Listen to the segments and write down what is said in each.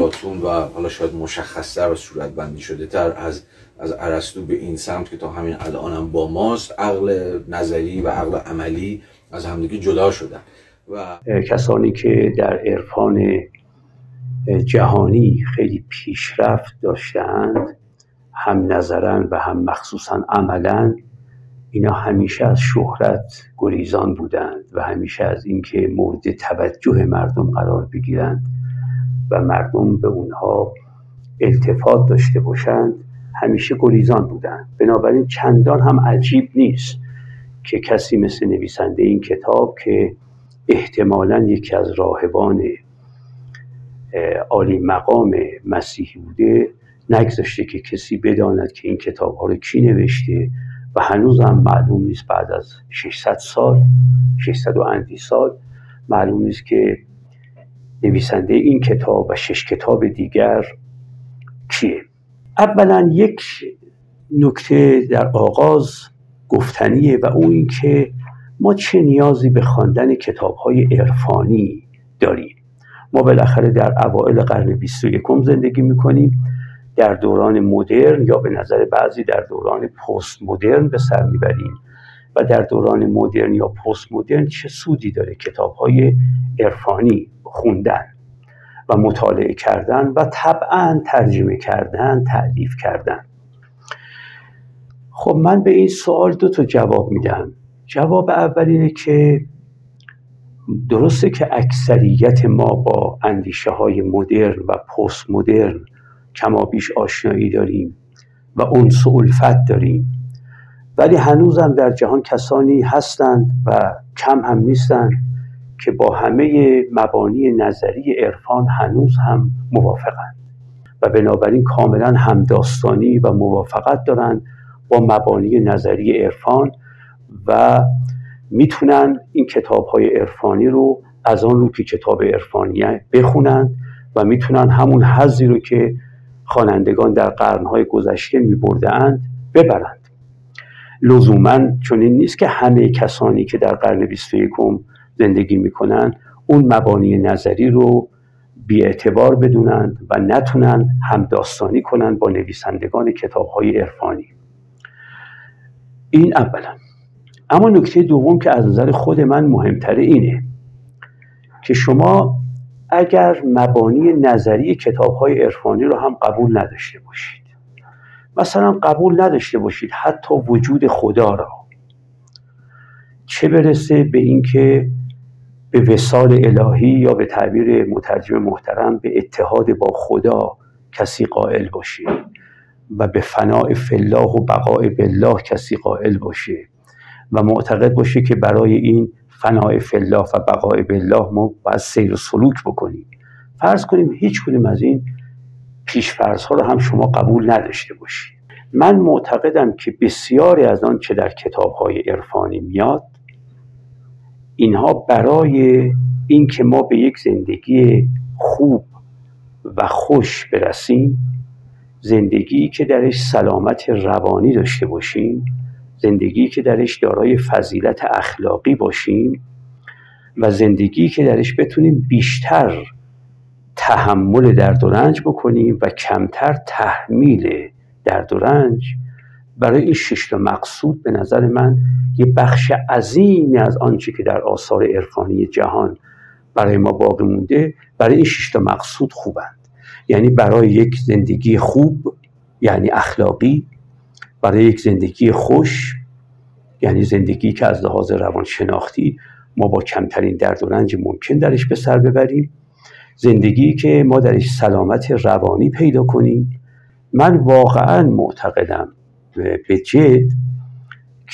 افلاتون و حالا شاید مشخصتر و صورت بندی شده تر از از ارسطو به این سمت که تا همین الان هم با ماست عقل نظری و عقل عملی از همدیگه جدا شدن. و کسانی که در عرفان جهانی خیلی پیشرفت داشتند هم نظرن و هم مخصوصا عملا اینا همیشه از شهرت گریزان بودند و همیشه از اینکه مورد توجه مردم قرار بگیرند. و مردم به اونها التفات داشته باشند. همیشه گریزان بودند. بنابراین چندان هم عجیب نیست که کسی مثل نویسنده این کتاب که احتمالا یکی از راهبان عالی مقام مسیحی بوده نگذاشته که کسی بداند که این کتاب ها رو کی نوشته و هنوز هم معلوم نیست بعد از 600 سال 600 و اندی سال معلوم نیست که نویسنده این کتاب و شش کتاب دیگر کیه اولا یک نکته در آغاز گفتنیه و اون اینکه ما چه نیازی به خواندن کتاب های عرفانی داریم؟ ما بالاخره در اوائل قرن 21 زندگی می‌کنیم در دوران مدرن یا به نظر بعضی در دوران پست مدرن به سر می‌بریم و در دوران مدرن یا پست مدرن چه سودی داره کتاب های عرفانی؟ خوندن و مطالعه کردن و طبعا ترجمه کردن تعلیف کردن. خب من به این سوال دو تا جواب میدم. جواب اول اینه که درسته که اکثریت ما با اندیشه های مدرن و پست مدرن کما بیش آشنایی داریم و اونس و الفت داریم. ولی هنوزم در جهان کسانی هستند و کم هم نیستند. که با همه مبانی نظری عرفان هنوز هم موافقند و بنابراین کاملا همداستانی و موافقت دارند با مبانی نظری عرفان و می‌تونن این کتاب های عرفانی رو از آن رو که کتاب عرفانیه بخونند و می‌تونن همون حضی رو که خوانندگان در قرنهای گذشته میبردهاند ببرند. لزوما چون این نیست که همه کسانی که در قرن 21 زندگی می‌کنند اون مبانی نظری رو اعتبار بدونند و نتونن همداستانی کنند با نویسندگان کتاب های عرفانی. این اولا. اما نکته دوم که از نظر خود من مهمتره اینه که شما اگر مبانی نظری کتاب های عرفانی رو هم قبول نداشته باشید مثلا قبول نداشته باشید حتی وجود خدا را چه برسه به اینکه به وسال الهی یا به تعبیر مترجم محترم به اتحاد با خدا کسی قائل باشه و به فناع فلاح و بقاء بالله کسی قائل باشه و معتقد باشه که برای این فناع فلاح و بقاء بالله ما باید سیر و سلوک بکنیم. فرض کنیم هیچ کنیم از این پیشفرض ها رو هم شما قبول نداشته باشید من معتقدم که بسیاری از آن که در کتاب های عرفانی میاد اینها برای اینکه ما به یک زندگی خوب و خوش برسیم زندگی که درش سلامت روانی داشته باشیم زندگی که درش دارای فضیلت اخلاقی باشیم و زندگی که درش بتونیم بیشتر تحمل درد و رنج بکنیم و کمتر تحمیل درد و رنج برای این شش مقصود به نظر من یه بخش عظیمی از آنچه که در آثار عرفانی جهان برای ما باقی مونده برای این شش مقصود خوبند. یعنی برای یک زندگی خوب یعنی اخلاقی برای یک زندگی خوش یعنی زندگی که از لحاظ روانشناختی ما با کمترین درد و رنج ممکن درش به سر ببریم. زندگی که ما درش سلامت روانی پیدا کنیم. من واقعا معتقدم به جد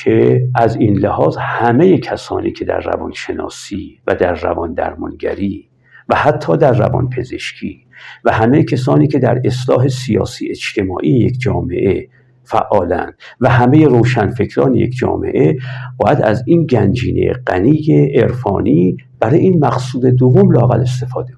که از این لحاظ همه کسانی که در روانشناسی و در روان درمانگری و حتی در روان پزشکی و همه کسانی که در اصلاح سیاسی اجتماعی یک جامعه فعالن و همه روشنفکران یک جامعه باید از این گنجینه غنی عرفانی برای این مقصود دوم لاقل استفاده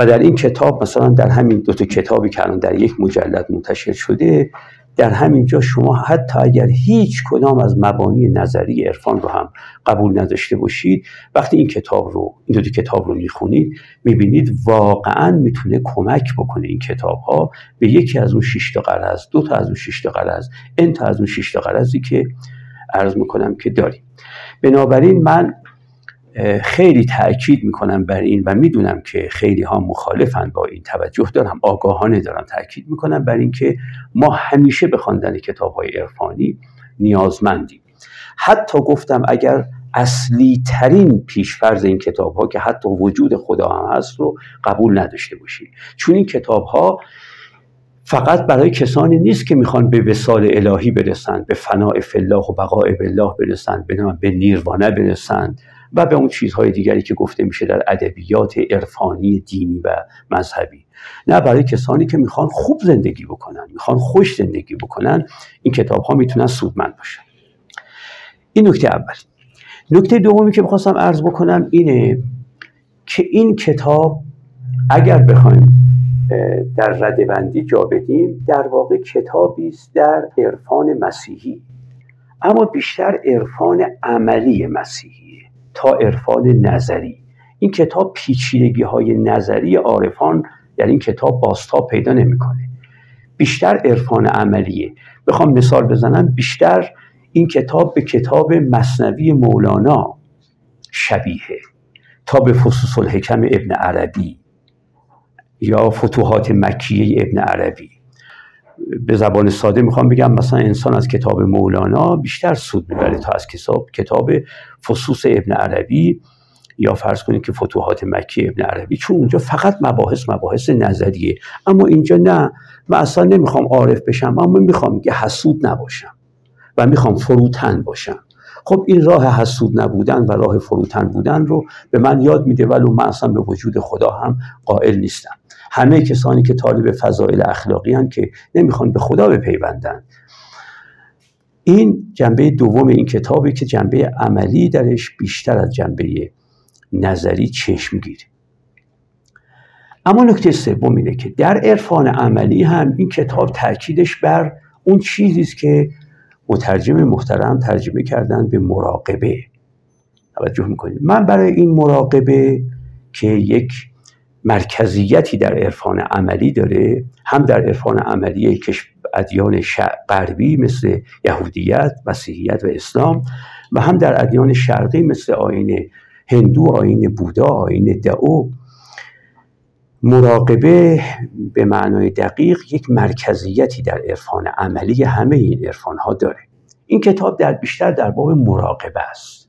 و در این کتاب مثلا در همین دو تا کتابی که الان در یک مجلد منتشر شده در همین جا شما حتی اگر هیچ کدام از مبانی نظری عرفان رو هم قبول نداشته باشید وقتی این کتاب رو این دو کتاب رو می‌خونید می‌بینید واقعا می‌تونه کمک بکنه این کتاب ها به یکی از اون شش تا قرض دو تا از اون شش تا قرض ان تا از اون شش تا قرضی که عرض می‌کنم که داریم. بنابراین من خیلی تاکید می‌کنم بر این و می‌دونم که خیلی ها مخالفن با این توجه دارم آگاهانه دارم تاکید می‌کنم بر اینکه ما همیشه به خواندن کتاب های عرفانی نیازمندیم. حتی گفتم اگر اصلی ترین پیشفرز این کتاب ها که حتی وجود خدا هم هست رو قبول نداشته باشید چون این کتاب ها فقط برای کسانی نیست که می‌خوان به وسال الهی برسند به فناع فلاح و بقاء بالله برسند به نیروانه برسند. و به اون چیزهای دیگری که گفته میشه در ادبیات عرفانی دینی و مذهبی. نه برای کسانی که می‌خوان خوب زندگی بکنن می‌خوان خوش زندگی بکنن این کتاب ها می‌تونن سودمند باشن. این نکته اول. نکته دومی که بخواستم عرض بکنم اینه که این کتاب اگر بخوایم در ردبندی جا بدیم در واقع کتابی است در عرفان مسیحی. اما بیشتر عرفان عملی مسیحیه. تا عرفان نظری. این کتاب پیچیدگی های نظری عارفان در این کتاب باستا پیدا نمی‌کنه. بیشتر عرفان عملیه. بخوام مثال بزنم. بیشتر این کتاب به کتاب مصنوی مولانا شبیه تا به فصوص الحکم ابن عربی یا فتوحات مکیه ابن عربی. به زبان ساده می‌خوام بگم مثلا انسان از کتاب مولانا بیشتر سود می‌بره تا از کتاب کتاب فصوص ابن عربی یا فرض کنید که فتوحات مکی ابن عربی چون اونجا فقط مباحث مباحث نظریه. اما اینجا نه من اصلا نمی‌خوام عارف بشم اما می‌خوام که حسود نباشم و می‌خوام فروتن باشم. خب این راه حسود نبودن و راه فروتن بودن رو به من یاد میده ولو من اصلا به وجود خدا هم قائل نیستم. همه کسانی که طالب فضایل اخلاقی هن که نمی‌خوان به خدا بپیوندن. این جنبه دوم این کتابی که جنبه عملی درش بیشتر از جنبه نظری چشم گیره. اما نکته سوم اینه که در عرفان عملی هم این کتاب تاکیدش بر اون چیزی است که مترجم محترم ترجمه کردن به مراقبه. توجه می‌کنید. من برای این مراقبه که یک مرکزیتی در عرفان عملی داره هم در عرفان عملی ادیان غربی مثل یهودیت مسیحیت و اسلام و هم در ادیان شرقی مثل آین هندو آین بودا آین دعو مراقبه به معنای دقیق یک مرکزیتی در عرفان عملی همه این عرفان ها داره. این کتاب در بیشتر در باب مراقبه است.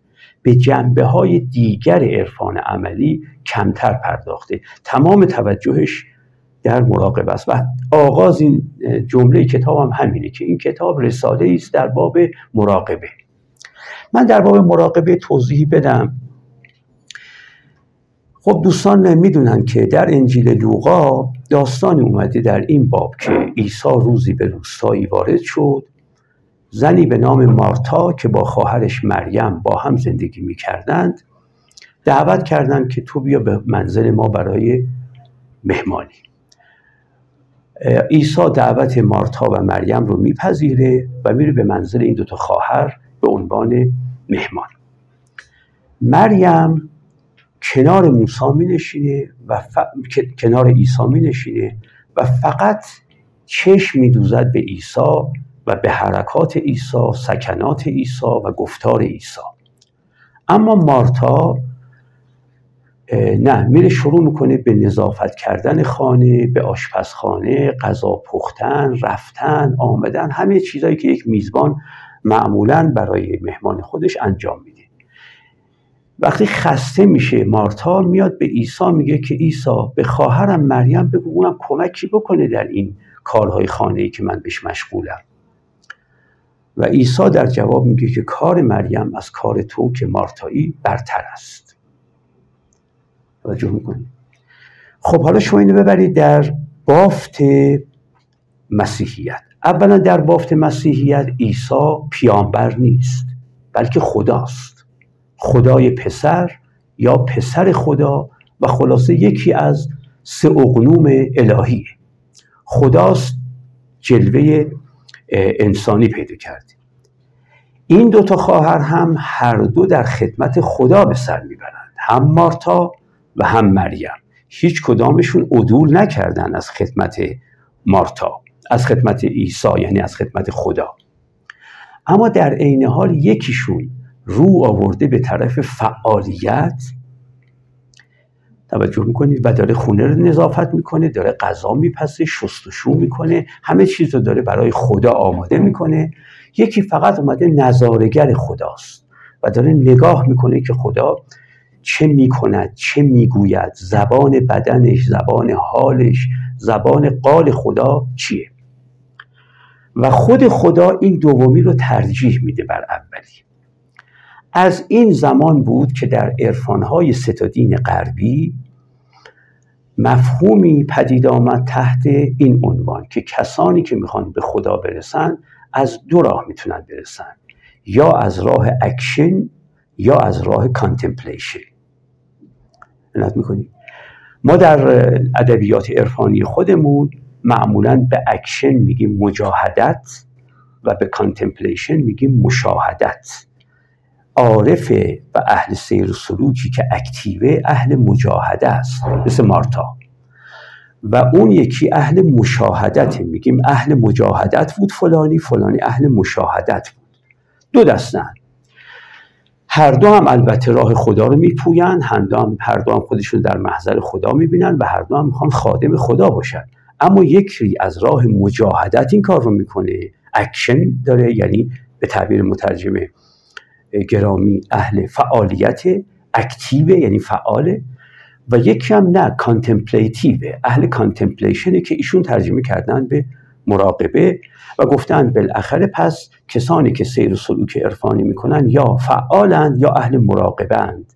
به جنبه های دیگر عرفان عملی کمتر پرداخته. تمام توجهش در مراقبه است. و آغاز این جمله کتاب هم همینه که این کتاب رساله است در باب مراقبه. من در باب مراقبه توضیحی بدم. خب دوستان می‌دونن که در انجیل لوقا داستانی اومده در این باب که عیسی روزی به روستایی وارد شد. زنی به نام مارتا که با خواهرش مریم با هم زندگی می‌کردند دعوت کردند که تو بیا به منزل ما برای مهمانی. عیسی دعوت مارتا و مریم رو میپذیره و میره به منزل این دوتا خواهر به عنوان مهمان. مریم کنار موسی می نشینه و کنار عیسی می نشینه و فقط چشم می دوزد به عیسی و به حرکات عیسی سکنات عیسی و گفتار عیسی. اما مارتا نه میره شروع می‌کنه به نظافت کردن خانه به آشپزخانه غذا پختن رفتن آمدن همه چیزهایی که یک میزبان معمولا برای مهمان خودش انجام میده. وقتی خسته میشه مارتا میاد به عیسی میگه که عیسی به خواهرم مریم بگو اونم کمکی بکنه در این کارهای خانه ای که من بهش مشغولم. و عیسی در جواب میگه که کار مریم از کار تو که مارتایی برتر است. توجه می‌کنید خب حالا شما اینو ببرید در بافت مسیحیت. اولا در بافت مسیحیت عیسی پیامبر نیست بلکه خداست. خدای پسر یا پسر خدا و خلاصه یکی از سه اقنوم الهی خداست جلوه انسانی پیدا کردیم. این دوتا خواهر هم هر دو در خدمت خدا به سر می‌برند. هم مارتا و هم مریم. هیچ کدامشون عدول نکردن از خدمت مارتا از خدمت عیسی یعنی از خدمت خدا. اما در عین حال یکیشون رو آورده به طرف فعالیت توجه می‌کنید و داره خونه رو نظافت می‌کنه داره غذا میپسه شستشو می‌کنه همه چیز رو داره برای خدا آماده می‌کنه. یکی فقط اومده نظارگر خداست و داره نگاه می‌کنه که خدا چه می‌کند چه می‌گوید زبان بدنش زبان حالش زبان قال خدا چیه؟ و خود خدا این دومی رو ترجیح میده بر اولی. از این زمان بود که در عرفانهای ستادین غربی مفهومی پدید آمد تحت این عنوان که کسانی که می‌خوان به خدا برسن از دو راه می‌تونن برسن. یا از راه اکشن یا از راه contemplation. می‌کنیم ما در ادبیات عرفانی خودمون معمولا به اکشن میگیم مجاهدت و به contemplation میگیم مشاهدت. عارف و اهل سیر و سلوکی که active ه اهل مجاهده است مثل مارتا. و اون یکی اهل مشاهدت میگیم اهل مجاهدت بود فلانی فلانی اهل مشاهدت بود. دو دستن هر دو هم البته راه خدا رو میپوین هر دو هم, هر دو هم خودشون در محضر خدا می‌بینن و هر دو هم می‌خوان خادم خدا باشن. اما یکی از راه مجاهدت این کار رو می‌کنه اکشن داره یعنی به تعبیر مترجم گرامی اهل فعالیت active یعنی فعاله. و یکی هم نه contemplative اهل contemplation ه که ایشون ترجمه کردن به مراقبه و گفتن بالاخره پس کسانی که سیر و سلوک عرفانی می‌کنن یا فعالند یا اهل مراقبه‌ند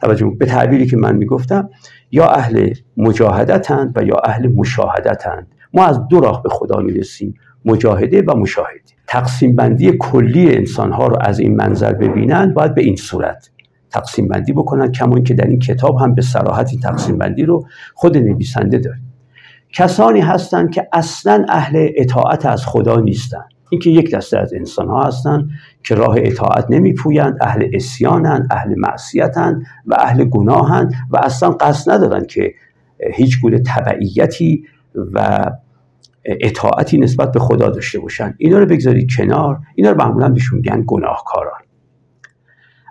و به تعبیری که من می‌گفتم یا اهل مجاهدتند و یا اهل مشاهدتند ما از دو راه به خدا می‌رسیم مجاهده و مشاهده. تقسیم بندی کلی انسان ها رو از این منظر ببینند باید به این صورت تقسیم بندی بکنن کما که در این کتاب هم به صراحت این تقسیم بندی رو خود نویسنده داره کسانی هستند که اصلا اهل اطاعت از خدا نیستند اینکه یک دسته از انسان ها هستند که راه اطاعت نمیپویند اهل اسیانند اهل معصیتند و اهل گناهند و اصلا قصد ندارند که هیچ گونه تبعیتی و اطاعتی نسبت به خدا داشته باشن. اینا رو بگذارید کنار. اینا رو معمولا بهشون میگن گناهکاران.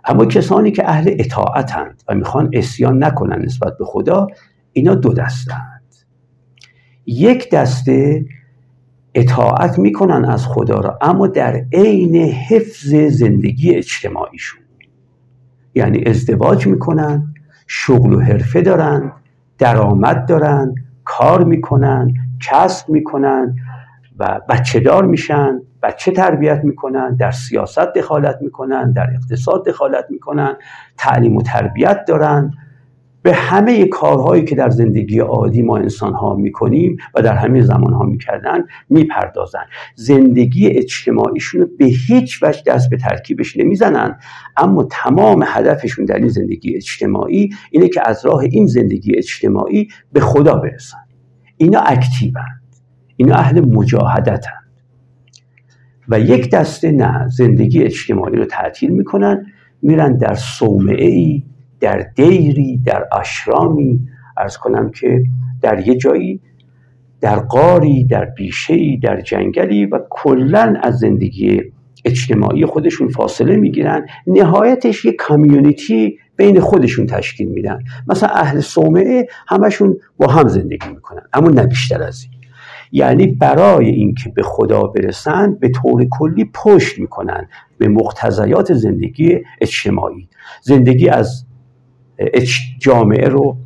اما کسانی که اهل اطاعتند و می‌خوان اسیان نکنن نسبت به خدا اینا دو دستند. یک دسته اطاعت می‌کنن از خدا را اما در عین حفظ زندگی اجتماعیشون. یعنی ازدواج می‌کنن شغل و حرفه دارن درآمد دارن کار می‌کنن کسب می‌کنن و بچه دار میشن بچه تربیت می‌کنن در سیاست دخالت می‌کنن در اقتصاد دخالت می‌کنن تعلیم و تربیت دارن. به همه کارهایی که در زندگی عادی ما انسان ها می‌کنیم و در همه زمان ها می‌کردن می‌پردازن. زندگی اجتماعیشون رو به هیچ وجه دست به ترکیبش نمی‌زنن. اما تمام هدفشون در این زندگی اجتماعی اینه که از راه این زندگی اجتماعی به خدا برسن. اینا اکتیوند. اینا اهل مجاهدتن. و یک دسته نه زندگی اجتماعی رو تعطیل می‌کنن میرن در صومعه ای در دیری در اشرامی ارز کنم که در یه جایی در قاری در بیشه در جنگلی و کلا از زندگی اجتماعی خودشون فاصله می‌گیرن. نهایتش یه کامیونیتی بین خودشون تشکیل میدن. مثلا اهل صومعه همشون با هم زندگی می‌کنن اما نه بیشتر از این. یعنی برای اینکه به خدا برسن به طور کلی پشت می‌کنن به مقتضیات زندگی اجتماعی. زندگی از جامعه رو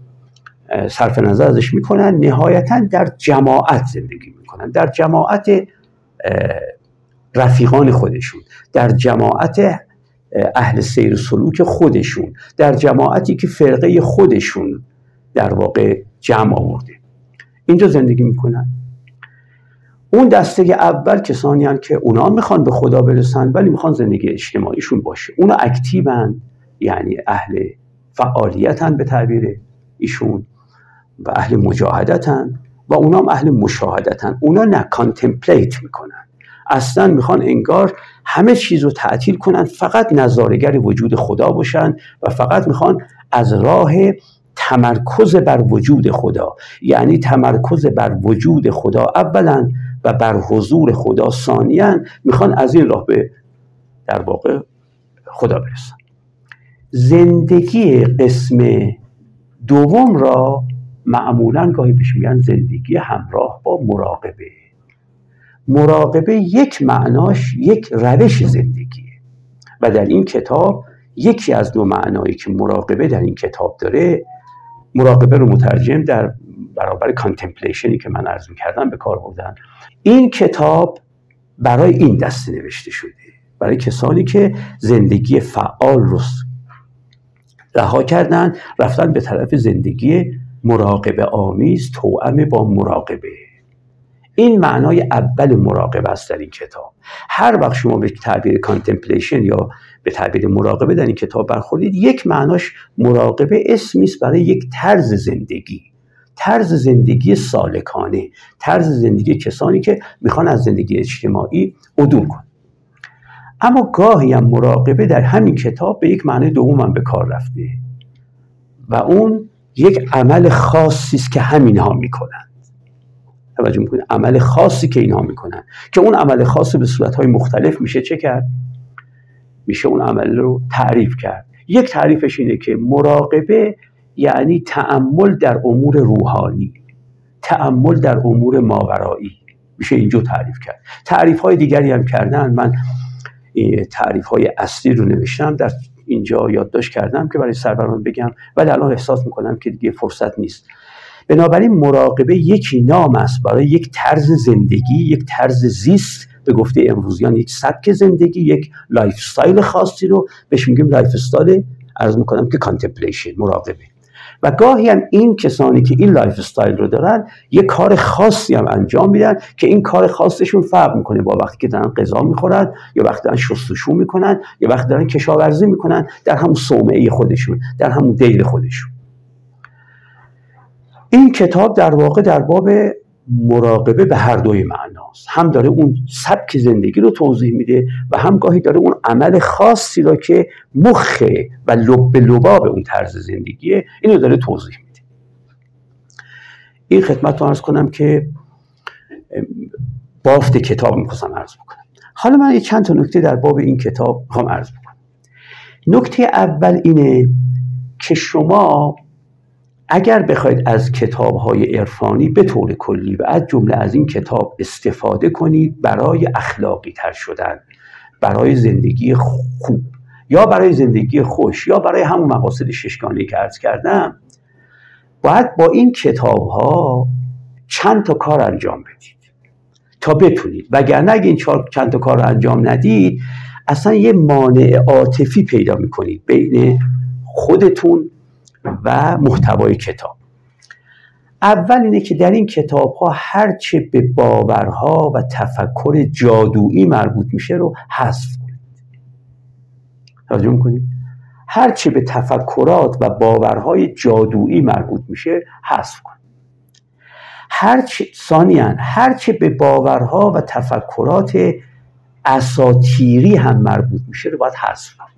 صرف نظر ازش می‌کنن نهایتا در جماعت زندگی می‌کنن. در جماعت رفیقان خودشون در جماعت اهل سیر سلوک خودشون در جماعتی که فرقه خودشون در واقع جمع آورده. اینجا زندگی می‌کنن. اون دسته اول کسانی هن که اونا می‌خوان به خدا برسن ولی می‌خوان زندگی اجتماعیشون باشه. اونا اکتیون یعنی اهل فعالیتن به تعبیر ایشون و اهل مجاهدتن و اونا هم اهل مشاهدتن اونا نه کانتمپلیت می‌کنن. اصلا می‌خوان انگار همه چیز رو تعطیل کنن فقط نظارگر وجود خدا باشن و فقط می‌خوان از راه تمرکز بر وجود خدا. یعنی تمرکز بر وجود خدا اولا و بر حضور خدا ثانیا می‌خوان از این راه به در واقع خدا برسن. زندگی قسم دوم را معمولا گاهی بهش میگن زندگی همراه با مراقبه. مراقبه یک معناش یک روش زندگیه. و در این کتاب یکی از دو معنایی که مراقبه در این کتاب داره مراقبه رو مترجم در برابر contemplation ی که من عرض کردم به کار بردن. این کتاب برای این دسته نوشته شده. برای کسانی که زندگی فعال رو رها کردن رفتن به طرف زندگی مراقبه آمیز توأم با مراقبه. این معنای اول مراقبه است در این کتاب. هر وقت شما به تعبیر contemplation یا به تعبیر مراقبه در این کتاب برخورید یک معناش مراقبه اسمی است برای یک طرز زندگی. طرز زندگی سالکانه. طرز زندگی کسانی که می‌خوان از زندگی اجتماعی عدول کنن. اما گاهی هم مراقبه در همین کتاب به یک معنی دوم هم به کار رفته و اون یک عمل خاصی است که همینها می‌کنن. توجه می‌کنید عمل خاصی که اینها می‌کنن. که اون عمل خاصی به صورتهای مختلف میشه چه کرد؟ میشه اون عمل رو تعریف کرد. یک تعریفش اینه که مراقبه یعنی تعمل در امور روحانی. تعمل در امور ماورایی. میشه اینجا تعریف کرد. تعریف های دیگری هم کردن. من تعریف های اصلی رو نوشتم. در اینجا یادداشت کردم که برای سروران بگم. ولی الان احساس می‌کنم که دیگه فرصت نیست. بنابراین مراقبه یکی نام است برای یک طرز زندگی یک طرز زیست. به گفته امروزیان یک سبک زندگی یک life style خاصی رو بهش میگیم life style عرض می‌کنم که contemplation مراقبه. و گاهی هم این کسانی که این life style رو دارن یک کار خاصی هم انجام میدن که این کار خاصشون فرق می‌کنه با وقتی که دارن غذا می‌خورن یا وقتی دارن شستشو می‌کنن یا وقتی دارن کشاورزی می‌کنن در همون صومعه خودشون در همون دیر خودشون. این کتاب در واقع در باب مراقبه به هر دوی معناست. هم داره اون سبک زندگی رو توضیح میده و هم گاهی داره اون عمل خاصی رو که مخه و لب لباب اون طرز زندگیه اینو داره توضیح میده. این خدمت رو ارز کنم که بافت کتاب می‌خواستم ارز بکنم. حالا من یه چند تا نکته در باب این کتاب می‌خوام ارز بکنم. نکته اول اینه که شما اگر بخواید از کتاب های عرفانی به طور کلی و از جمله از این کتاب استفاده کنید برای اخلاقی تر شدن برای زندگی خوب یا برای زندگی خوش یا برای همون مقاصد ششگانه که ارز کردم باید با این کتاب ها چند تا کار انجام بدید تا بتونید. وگرنه اگه این چند تا کار رو انجام ندید اصلا یه مانع عاطفی پیدا می‌کنید بین خودتون و محتوای کتاب. اول اینه که در این کتاب ها هرچه به باورها و تفکر جادویی مربوط میشه رو حذف کنید. توجه می‌کنید؟ هرچه به تفکرات و باورهای جادویی مربوط میشه حذف کنید. هرچه ثانیا هرچه به باورها و تفکرات اساتیری هم مربوط میشه رو باید حذف کنید.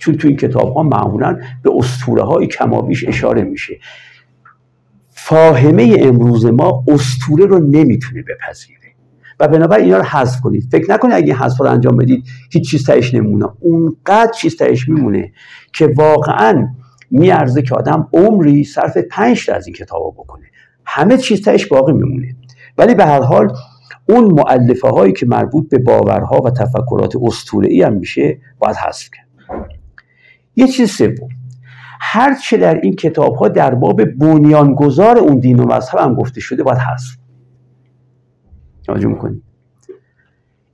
چون تو این کتاب ها معمولا به اسطوره های کمابیش اشاره میشه. فاهمه امروز ما اسطوره رو نمی‌تونه بپذیره. و بنابراین اینا رو حذف کنید. فکر نکنید اگه حذف رو انجام بدید هیچ چیز تهش نمونه. اونقدر چیز تهش میمونه که واقعا میارزه که آدم عمری صرف پنج تا از این کتاب بکنه. همه چیز تهش باقی میمونه. ولی به هر حال اون معلفه هایی که مربوط به باورها و تفکرات اسطوره‌ای هم میشه باید حذف کرد. یه چیز سوم. هر چه در این کتاب ها در باب بنیانگذار اون دین و مذهب هم گفته شده باید هست. توجه می‌کنید.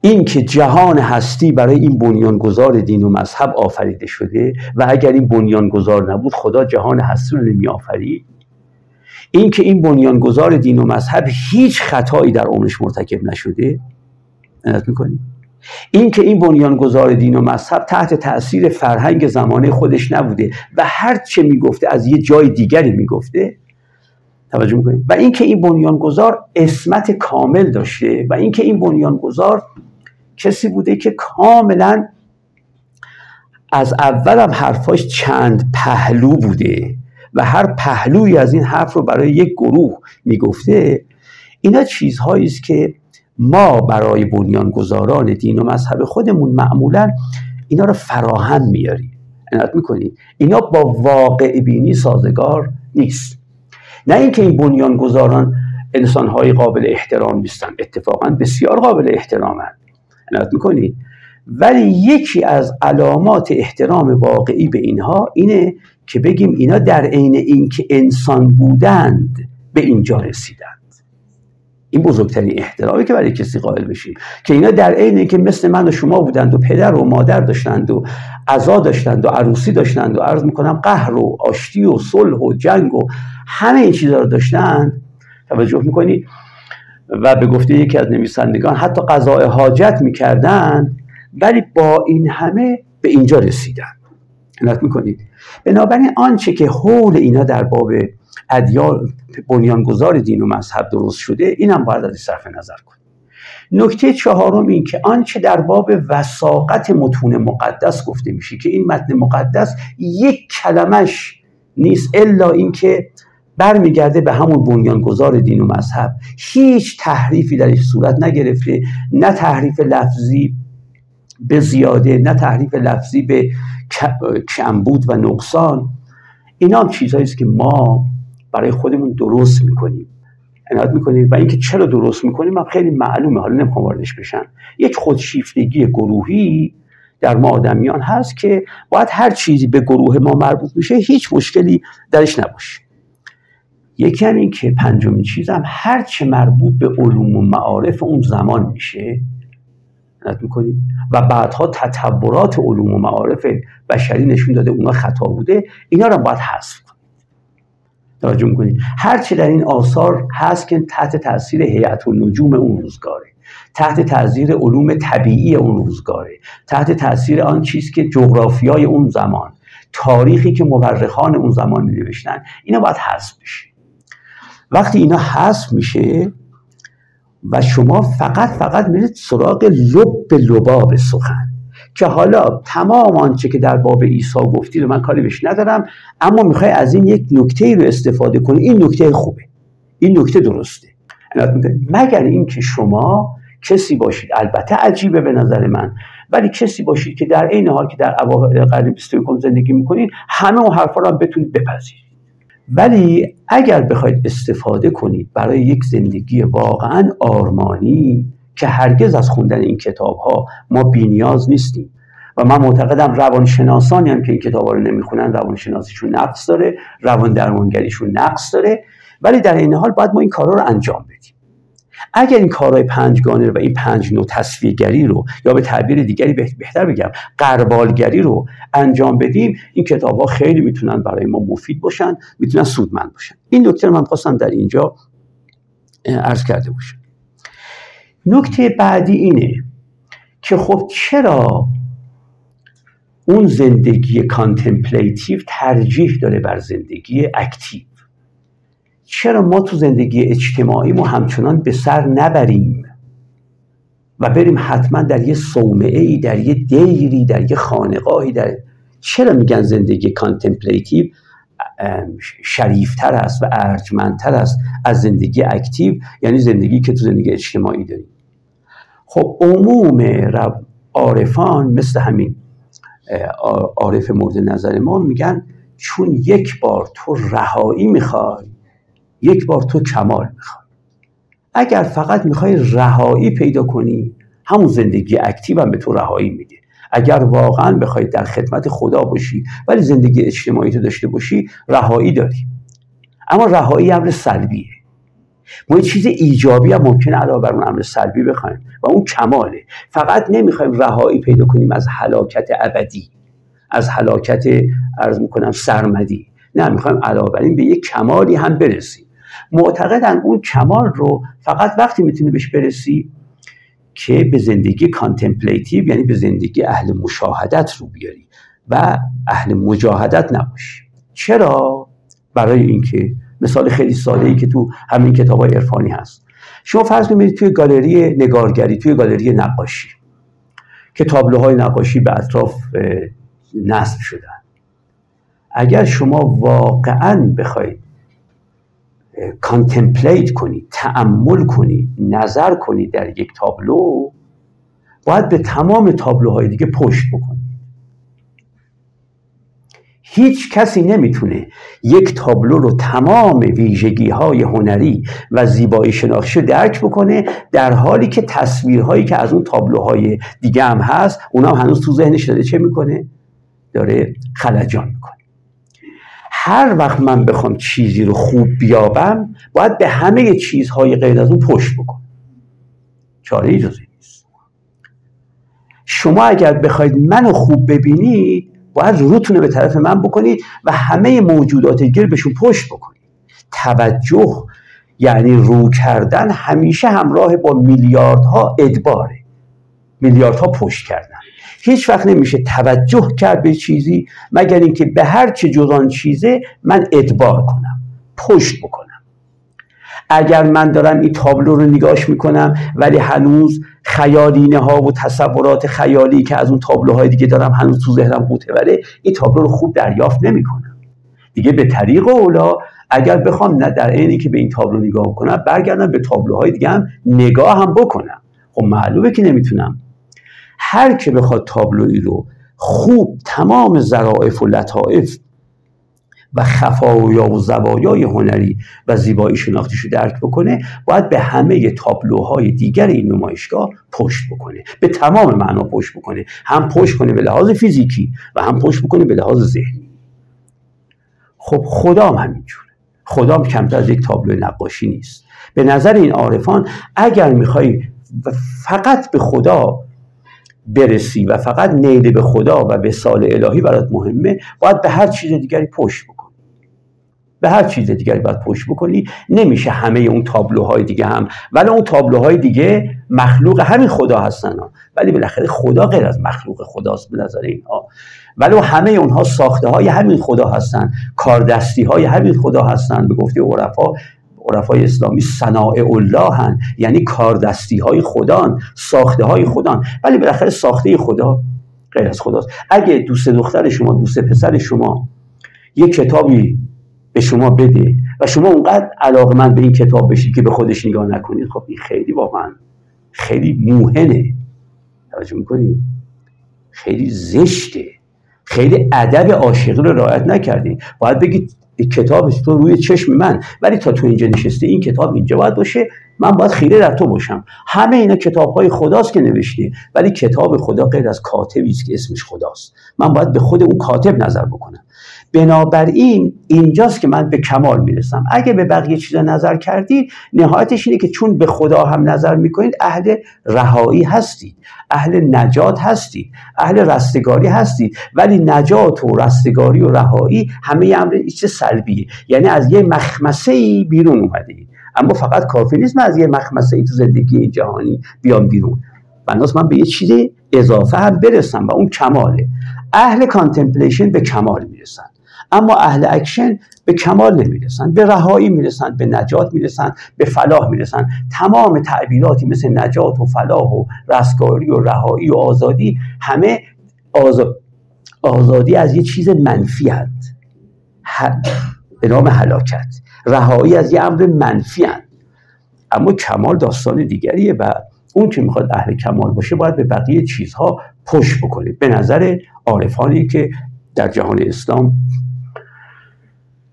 این که جهان هستی برای این بنیانگذار دین و مذهب آفریده شده و اگر این بنیانگذار نبود خدا جهان هستی رو نمی آفرید این که این بنیانگذار دین و مذهب هیچ خطایی در عمرش مرتکب نشده می‌کنید؟ این که این بنیانگذار دین و مذهب تحت تاثیر فرهنگ زمانه خودش نبوده و هر چه می‌گفته از یه جای دیگری می‌گفته توجه می‌کنید؟ و اینکه این بنیانگذار اسمت کامل داشته و اینکه این بنیانگذار کسی بوده که کاملا از اول هم حرفاش چند پهلو بوده و هر پهلوی از این حرف رو برای یک گروه می‌گفته اینا چیزهایی است که ما برای بنیانگذاران دین و مذهب خودمون معمولا اینا رو فراهم میاریم. عنایت می‌کنید اینا با واقع بینی سازگار نیست. نه اینکه این بنیانگذاران انسانهای قابل احترام نیستن. اتفاقا بسیار قابل احترامند عنایت می‌کنید ولی یکی از علامات احترام واقعی به اینها اینه که بگیم اینا در عین اینکه انسان بودند به اینجا رسیدند این بزرگترین احترامی که برای کسی قائل بشیم. که اینا در عین که مثل من و شما بودند و پدر و مادر داشتند و عزا داشتند و عروسی داشتند و عرض می‌کنم قهر و آشتی و صلح و جنگ و همه این چیزها رو داشتند توجه می‌کنید و به گفته یکی از نویسندگان حتی قضاء حاجت می‌کردند ولی با این همه به اینجا رسیدن عنایت می‌کنید. بنابراین آنچه که حول اینا در باب ادیان بنیانگذار دین و مذهب درست شده اینم باید از صرف نظر کنید. نکته چهارم این که آنچه در باب وساقت متون مقدس گفته میشه که این متن مقدس یک کلمش نیست الا اینکه برمیگرده به همون بنیانگذار دین و مذهب. هیچ تحریفی درش صورت نگرفته نه تحریف لفظی به زیاده نه تحریف لفظی به کمبود و نقصان. اینا هم چیزهایی که ما برای خودمون درست می‌کنیم. عنایت می‌کنیم. و اینکه چرا درست می‌کنیم هم خیلی معلومه. حالا نمی‌خوام واردش بشن یک خودشیفتگی گروهی در ما آدمیان هست که باید هر چیزی به گروه ما مربوط میشه هیچ مشکلی درش نباشه. یکی هم این که پنجمین چیزم هر چه مربوط به علوم و معارف اون زمان میشه می‌کنید و بعدها تطورات علوم و معارف بشری نشون داده اونا خطا بوده اینا رو باید حذف کنید توجه می‌کنید هر چه در این آثار هست که تحت تاثیر هیئت نجوم اون روزگاره تحت تاثیر علوم طبیعی اون روزگاره تحت تاثیر آن چیز که جغرافیای اون زمان تاریخی که مورخان اون زمان می نوشتن اینا باید حذف بشه. وقتی اینا حذف میشه و شما فقط فقط میرید سراغ لب لباب سخن که حالا تمام آنچه که در باب عیسی گفتی رو من کاری بهش ندارم اما می‌خوای از این یک نکته رو استفاده کنی. این نکته خوبه. این نکته درسته. مگر اینکه شما کسی باشید البته عجیبه به نظر من ولی کسی باشید که در عین حال که در قرن 21 زندگی می‌کنید همه اون حرفا رو بتونید بپذیرید. ولی اگر بخواید استفاده کنید برای یک زندگی واقعا آرمانی که هرگز از خوندن این کتاب ها ما بینیاز نیستیم. و من معتقدم روانشناسانی هم که این کتاب ها رو نمی‌خونن روانشناسیشون نقص داره روان درمانگریشون نقص داره. ولی در این حال باید ما این کارا رو انجام بدیم. اگر این کارهای پنجگانه و این پنج نوع تصویرگری رو یا به تعبیر دیگری بهتر بگم قربالگری رو انجام بدیم این کتاب ها خیلی می‌تونن برای ما مفید باشن می‌تونن سودمند باشن. این نکته من خواستم در اینجا عرض کرده باشم. نکته بعدی اینه که خب چرا اون زندگی contemplative ترجیح داره بر زندگی active چرا ما تو زندگی اجتماعی ما همچنان به سر نبریم و بریم حتما در یه صومعه ای در یه دیری در یه خانقاهی در چرا میگن زندگی contemplative شریفتر است و ارجمندتر است از زندگی active یعنی زندگی که تو زندگی اجتماعی داریم. خب عموم عارفان مثل همین عارف مورد نظر ما میگن چون یک بار تو رهایی می‌خوای یک بار تو کمال می‌خوای. اگر فقط می‌خوای رهایی پیدا کنی همون زندگی اکتیو هم به تو رهایی میده. اگر واقعا بخوای در خدمت خدا باشی ولی زندگی اجتماعی تو داشته باشی رهایی داری. اما رهایی امر سلبیه. ما یه چیز ایجابی هم ممکنه علاوه بر اون امر سلبی بخوایم و اون کماله. فقط نمی‌خوایم رهایی پیدا کنیم از هلاکت ابدی از هلاکت عرض می‌کنم سرمدی. نه می‌خوایم علاوه بر این به یک کمالی هم برسیم. معتقدن اون کمال رو فقط وقتی می‌تونی بهش برسی که به زندگی contemplative یعنی به زندگی اهل مشاهدت رو بیاری و اهل مجاهدت نباشی. چرا؟ برای اینکه مثال خیلی ساده ای که تو همین کتاب های عرفانی هست. شما فرض کنید توی گالری نگارگری توی گالری نقاشی که تابلوهای نقاشی به اطراف نصب شدن. اگر شما واقعا بخواید کانتمپلیت کنید تعمل کنید نظر کنید در یک تابلو باید به تمام تابلوهای دیگه پشت بکنید هیچ کسی نمی‌تونه یک تابلو رو تمام ویژگی های هنری و زیبایی شناختی رو درک بکنه در حالی که تصویرهایی که از اون تابلوهای دیگه هم هست اونا هم هنوز تو ذهنش داره چه می‌کنه؟ داره خلجان می‌کنه. هر وقت من بخوام چیزی رو خوب بیابم باید به همه چیزهای غیر از اون پشت بکنم. چاره اجازه نیست. شما اگر بخواید منو خوب ببینید باید روتون به طرف من بکنید و همه موجودات گیر بهشون پشت بکنید. توجه یعنی رو کردن همیشه همراه با میلیاردها ادباره. میلیاردها پشت کردن. هیچ وقت نمیشه توجه کرد به چیزی مگر اینکه به هر چه جز چیزه من ادبار کنم پشت بکنم. اگر من دارم این تابلو رو نگاش می‌کنم ولی هنوز خیالینه ها و تصورات خیالی که از اون تابلوهای دیگه دارم هنوز تو ذهنم قوطه این تابلو رو خوب دریافت نمی‌کنم. دیگه به طریق اولا اگر بخوام نه در عینی که به این تابلو نگاه کنم برگردم به تابلوهای دیگه هم نگاه هم بکنم. خب معلومه که نمی‌تونم. هر که بخواد تابلوی رو خوب تمام ظرافت و لطائف و خفایا و زوایای هنری و زیبایی شناختیش رو درک بکنه باید به همه تابلوهای دیگر این نمایشگاه پشت بکنه. به تمام معنا پشت بکنه. هم پشت کنه به لحاظ فیزیکی و هم پشت بکنه به لحاظ ذهنی. خب خدام همینجوره. خدام کمتر از یک تابلو نقاشی نیست. به نظر این عارفان اگر می‌خوای فقط به خدا برسی و فقط نیل به خدا و به سال الهی برات مهمه باید به هر چیز دیگری پشت بکنی. به هر چیز دیگری باید پشت بکنی. نمیشه همه اون تابلوهای دیگه هم ولی اون تابلوهای دیگه مخلوق همین خدا هستن ولی بالاخره خدا غیر از مخلوق خداست به نظر اینها. ولی همه اونها ساخته های همین خدا هستن. کاردستی های همین خدا هستن به گفته عرفا. عرفای اسلامی صناع الله هن یعنی کاردستی های خدان ساخته های خدان. ولی بالاخره ساخته خدا غیر از خداست. اگه دوست دختر شما دوست پسر شما یک کتابی به شما بده و شما اونقدر علاقه من به این کتاب بشید که به خودش نگاه نکنید خب این خیلی واقعا خیلی موهنه. توجه می‌کنید خیلی زشته. خیلی ادب عاشقی رو رعایت نکردید باید بگید کتاب تو روی چشم من. ولی تا تو اینجا نشسته این کتاب اینجا باید باشه. من باید خیره در تو باشم. همه اینا کتاب های خداست که نوشته ولی کتاب خدا غیر از کاتبی است که اسمش خداست. من باید به خود اون کاتب نظر بکنم. بنابراین اینجاست که من به کمال می‌رسم. اگه به بقیه چیزا نظر کردید نهایتش اینه که چون به خدا هم نظر می‌کنید اهل رهایی هستید اهل نجات هستید اهل رستگاری هستید. ولی نجات و رستگاری و رهایی همه امر چیز سلبیه. یعنی از یه مخمسه ای بیرون اومدید اما فقط کافی نیست من از یه مخمسه ای تو زندگی جهانی بیام بیرون. بناست من به یه چیز اضافه هم برسم و اون کماله. اهل contemplation به کمال می‌رسن. اما اهل اکشن به کمال نمی‌رسن. به رهایی می‌رسن به نجات می‌رسن به فلاح می‌رسن. تمام تعبیراتی مثل نجات و فلاح و رستگاری و رهایی و آزادی همه آزادی از یه چیز منفی هست. به نام حلاکت رهایی از یه امر منفی هست. اما کمال داستان دیگریه و اون که می‌خواد اهل کمال باشه باید به بقیه چیزها پشت بکنه. به نظر عارفانی که در جهان اسلام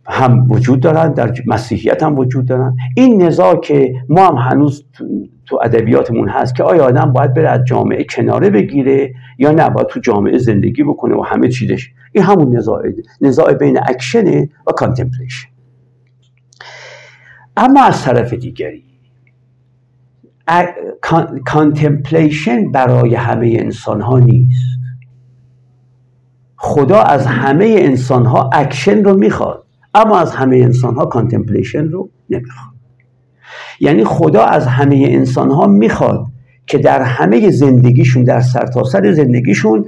هم وجود دارن در مسیحیت هم وجود دارن. این نزاع که ما هم هنوز تو ادبیاتمون هست که آیا آدم باید بره از جامعه کناره بگیره یا نه؟ باید تو جامعه زندگی بکنه و همه چیزش. این همون نزاع نزاع بین اکشن و contemplation. اما از طرف دیگری contemplation برای همه انسان ها نیست. خدا از همه انسان ها اکشن رو می‌خواد اما از همه انسان ها contemplation رو نمی‌خواد. یعنی خدا از همه انسان ها می‌خواد که در همه زندگیشون در سرتاسر سر زندگیشون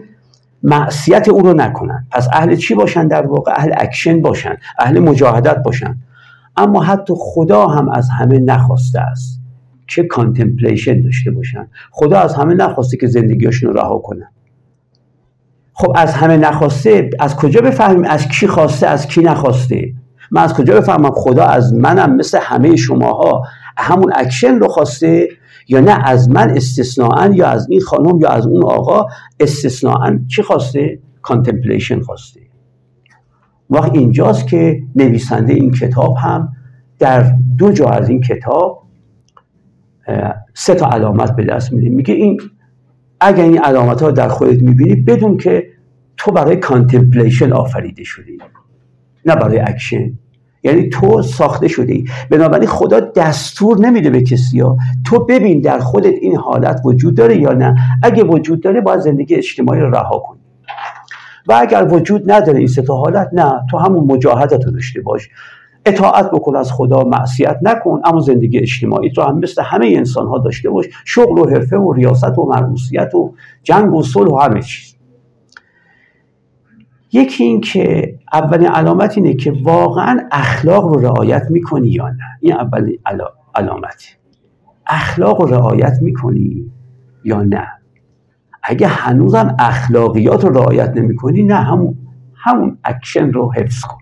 معصیت او رو نکنن. پس اهل چی باشن در واقع؟ اهل اکشن باشن اهل مجاهدت باشن. اما حتی خدا هم از همه نخواسته است که contemplation داشته باشن. خدا از همه نخواسته که زندگیشون رو رها کنن. خب از همه نخواسته از کجا بفهمیم از کی خواسته از کی نخواسته؟ من از کجا بفهمم خدا از منم مثل همه شماها همون اکشن رو خواسته یا نه از من استثنائاً یا از این خانم یا از اون آقا استثنائاً چی خواسته؟ contemplation خواسته. وقت اینجاست که نویسنده این کتاب هم در دو جا از این کتاب سه تا علامت به دست میده. میگه این اگر این علامت ها در خودت می‌بینی بدون که تو برای contemplation آفریده شدی نه برای اکشن. یعنی تو ساخته شده ای بنابراین خدا دستور نمیده به کسی ها. تو ببین در خودت این حالت وجود داره یا نه. اگه وجود داره باید زندگی اجتماعی رو رها کنی. و اگر وجود نداره این سه تا حالت نه تو همون مجاهدت رو داشته باش. اطاعت بکن از خدا معصیت نکن اما زندگی اجتماعی تو هم مثل همه انسان ها داشته باش. شغل و حرفه و ریاست و مرئوسیت و جنگ و صلح و همه چیز. یکی این که اولین علامت اینه که واقعا اخلاق رو رعایت می‌کنی یا نه. این اولین علامت اخلاق رو رعایت می‌کنی یا نه. اگه هنوزم اخلاقیات رو رعایت نمی‌کنی نه همون همون اکشن رو حفظ کن.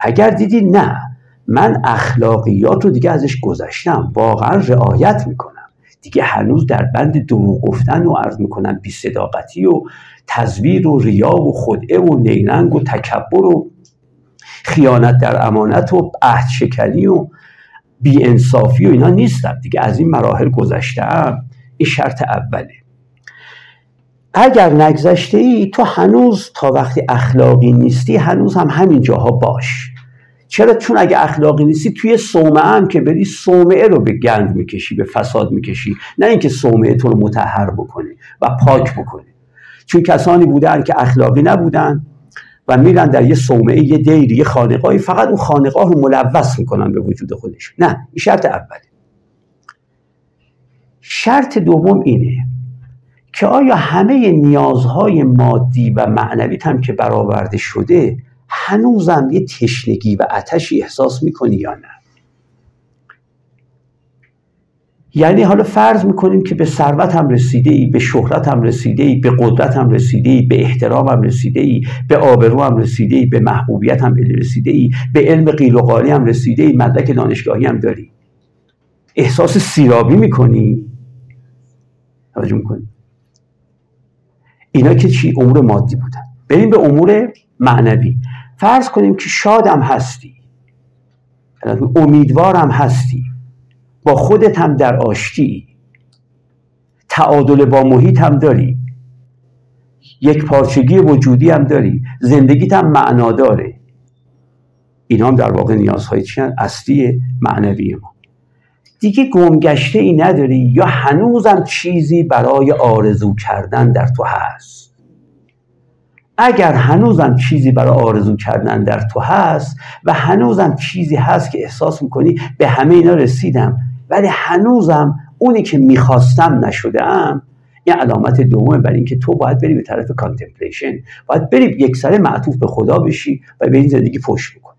اگر دیدی نه من اخلاقیات رو دیگه ازش گذشتم واقعا رعایت می‌کنم. دیگه هنوز در بند دروغ گفتن و عرض می‌کنم بی صداقتی و تزویر و ریا و خدعه و نیرنگ و تکبر و خیانت در امانت و عهد شکنی و بی انصافی و اینا نیستم. دیگه از این مراحل گذشتم. این شرط اوله. اگر نگذشته ای تو هنوز تا وقتی اخلاقی نیستی هنوز هم همین جاها باش. چرا؟ چون اگه اخلاقی نیستی توی صومعه هم که بری صومعه رو به گند می‌کشی به فساد می‌کشی. نه اینکه صومعه تو رو متحر بکنی و پاک بکنی چون کسانی بودن که اخلاقی نبودن و میرن در یه صومعه یه دیری یه خانقاهی فقط اون خانقاه رو ملوث می‌کنن به وجود خودش. نه این شرط اوله. شرط دوم اینه که آیا همه نیازهای مادی و معنوی هم که برآورده شده هنوزم یه تشنگی و اتشی احساس می‌کنی یا نه؟ یعنی حالا فرض می‌کنیم که به ثروت هم رسیده ای به شهرت هم رسیده ای به قدرت هم رسیده ای به احترام هم رسیده ای به آبرو هم رسیده ای به محبوبیت هم رسیده ای به علم قیل و قالی هم رسیده ای مدرک دانشگاهی هم داری. احساس سیرابی می‌کنی؟ توجه می‌کنی؟ اینا که چی؟ امور مادی بودن. بریم به امور معنوی. فرض کنیم که شادم هستی. امیدوارم هستی. با خودت هم در آشتی. تعادل با محیط هم داری. یک پارچگی وجودی هم داری. زندگیت هم معنا داره اینا هم در واقع نیازهای چی اصلی معنوی ما. دیگه گمگشته ای نداری یا هنوزم چیزی برای آرزو کردن در تو هست؟ اگر هنوزم چیزی برای آرزو کردن در تو هست و هنوزم چیزی هست که احساس می‌کنی به همه اینا رسیدم ولی هنوزم اونی که می‌خواستم نشدم این علامت دومه برای اینکه تو باید بری به طرف contemplation باید بری یک سره معطوف به خدا بشی و به این زندگی پشت بکن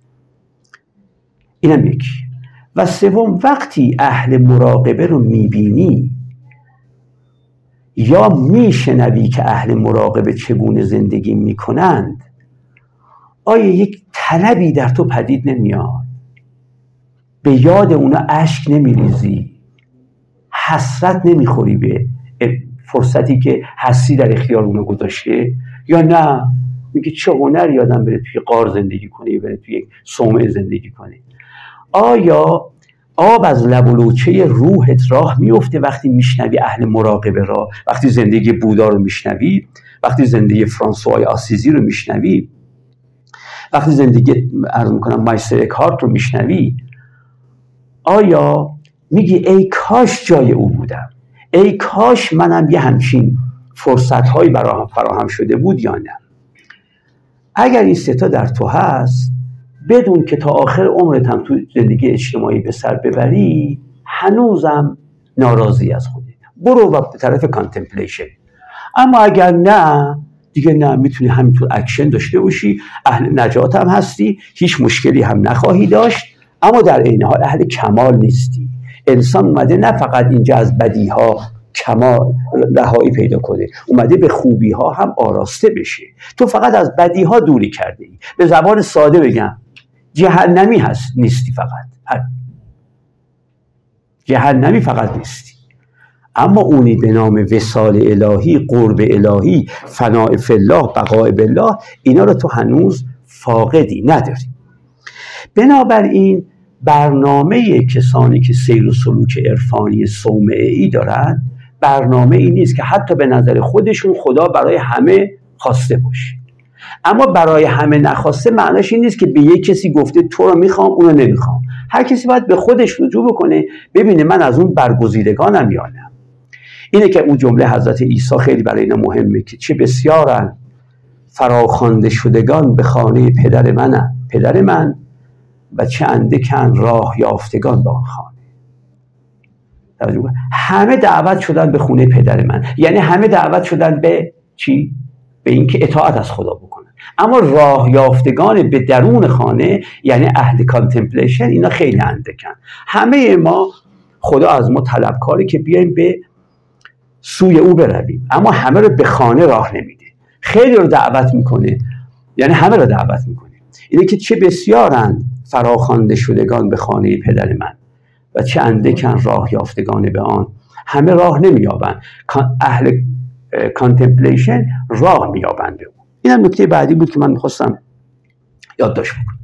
اینم یکی. و سوم وقتی اهل مراقبه رو می‌بینی یا میشنوی که اهل مراقبه چگونه زندگی می‌کنند آیا یک طلبی در تو پدید نمیاد؟ به یاد اونا اشک نمیریزی حسرت نمی‌خوری به فرصتی که هستی در اختیار اونا گذاشته؟ یا نه؟ میگه چه هنر یادم بره توی قار زندگی کنه بره توی یک صومعه زندگی کنه؟ آیا آب از لب و روحت راه میفته وقتی میشنوی اهل مراقبه را؟ وقتی زندگی بودا رو میشنوی؟ وقتی زندگی فرانسوای آسیزی رو میشنوی؟ وقتی زندگی ارز می‌کنم مایستر اکهارت رو میشنوی؟ آیا میگی ای کاش جای او بودم؟ ای کاش منم یه همچین فرصت هایی براهم فراهم شده بود یا نه؟ اگر این ستا در تو هست بدون که تا آخر عمرت هم تو زندگی اجتماعی به سر ببری هنوزم ناراضی از خودت. برو و به طرف contemplation اما اگر نه دیگه نه می‌تونی همینطور اکشن داشته باشی. اهل نجات هم هستی. هیچ مشکلی هم نخواهی داشت. اما در عین حال اهل کمال نیستی. انسان اومده نه فقط اینجا از بدی ها کمال رهایی پیدا کنه. اومده به خوبی ها هم آراسته بشه. تو فقط از بدی ها دوری کرده ای به زبان ساده بگم. جهنمی هست نیستی فقط. جهنمی فقط نیستی. اما اونی به نام وسال الهی قرب الهی فناع فالله بقاء بالله اینا رو تو هنوز فاقدی نداری. بنابراین برنامه کسانی که سیر و سلوک عرفانی صومعه ای دارن برنامه ای نیست که حتی به نظر خودشون خدا برای همه خواسته باشه. اما برای همه نخواسته معناش این نیست که به یک کسی گفته تو رو می‌خوام اونو نمی‌خوام. هر کسی باید به خودش رجوع بکنه ببینه من از اون برگزیدگانم یا نه. اینه که اون جمله حضرت عیسی خیلی برای اینا مهمه که چه بسیارن. فراخوانده شدگان به خانه پدر منن پدر من و چه اندکن راه یافتگان به آن خانه. همه دعوت شدن به خونه پدر من. یعنی همه دعوت شدن به چی؟ به اینکه اطاعت از خدا بکنن. اما راه یافتگان به درون خانه یعنی اهل contemplation اینا خیلی اندکن. همه ما خدا از ما طلبکاری که بیایم به سوی او برویم. اما همه رو به خانه راه نمیده. خیلی رو دعوت می‌کنه. یعنی همه رو دعوت می‌کنه. اینه که چه بسیارند فراخوانده شدگان به خانه پدر من و چه اندکن راه یافتگان به آن. همه راه نمییابند. اهل contemplation راه مییابند به اون این هم نکته بعدی بود که من می‌خواستم یادداشت بکنم.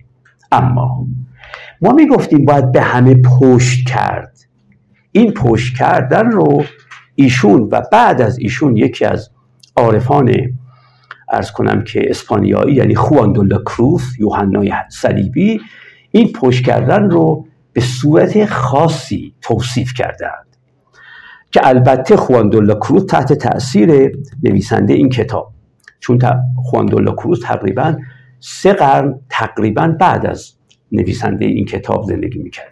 اما ما می‌گفتیم باید به همه پشت کرد. این پشت کردن رو ایشون و بعد از ایشون یکی از عارفان عرض کنم که اسپانیایی یعنی خوان دلا کروث یوحنای صلیبی این پشت کردن رو به صورت خاصی توصیف کردند. که البته خواندولا کروف تحت تاثیر نویسنده این کتاب چون خواندولا کروف تقریبا سه قرن تقریبا بعد از نویسنده این کتاب زندگی می‌کرده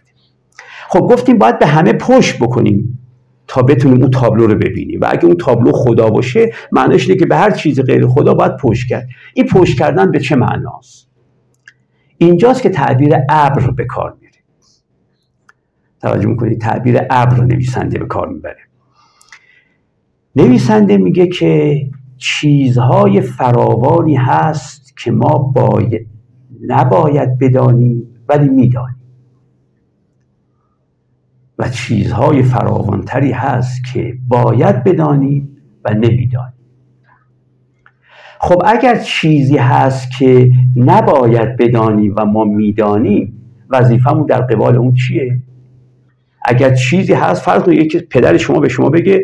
خب گفتیم باید به همه پشت بکنیم تا بتونیم اون تابلو رو ببینیم و اگه اون تابلو خدا باشه معنیش اینه که به هر چیز غیر خدا باید پشت کرد. این پشت کردن به چه معناست؟ اینجاست که تعبیر ابر به کار میره. توجه می‌کنید تعبیر ابر نویسنده به کار می‌بره. نویسنده میگه که چیزهای فراوانی هست که ما باید نباید بدانیم ولی می‌دانیم. و چیزهای فراوانتری هست که باید بدانیم و نمی‌دانیم. خب اگر چیزی هست که نباید بدانیم و ما می‌دانیم وظیفمون در قبال اون چیه؟ اگر چیزی هست فرض کنید یکی پدر شما به شما بگه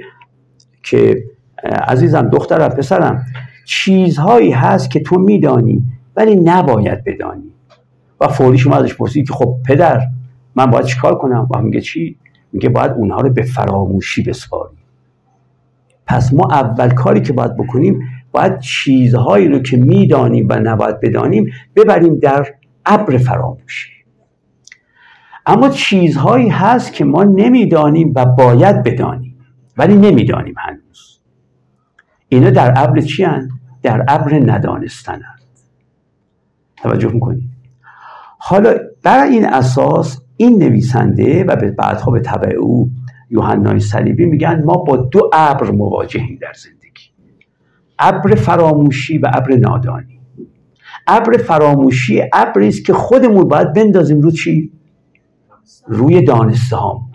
که عزیزم دخترم پسرم چیزهایی هست که تو میدانی ولی نباید بدانی. و فوری شما ازش پرسید که خب پدر من باید چیکار کنم؟ و میگه چی؟ میگه باید اونها رو به فراموشی بسپاریم. پس ما اول کاری که باید بکنیم باید چیزهایی رو که می‌دانیم و نباید بدانیم ببریم در ابر فراموشی. اما چیزهایی هست که ما نمی‌دانیم و باید بدانیم ولی نمی‌دانیم هنوز. اینا در ابر چی؟ در ابر ندانستن توجه می‌کنید. حالا بر این اساس این نویسنده و به بعدها به طبع او یوحنای صلیبی میگن ما با دو ابر مواجهیم در زندگی. ابر فراموشی و ابر نادانی. ابر فراموشی ابری است که خودمون باید بندازیم رو چی؟ روی دانسته هام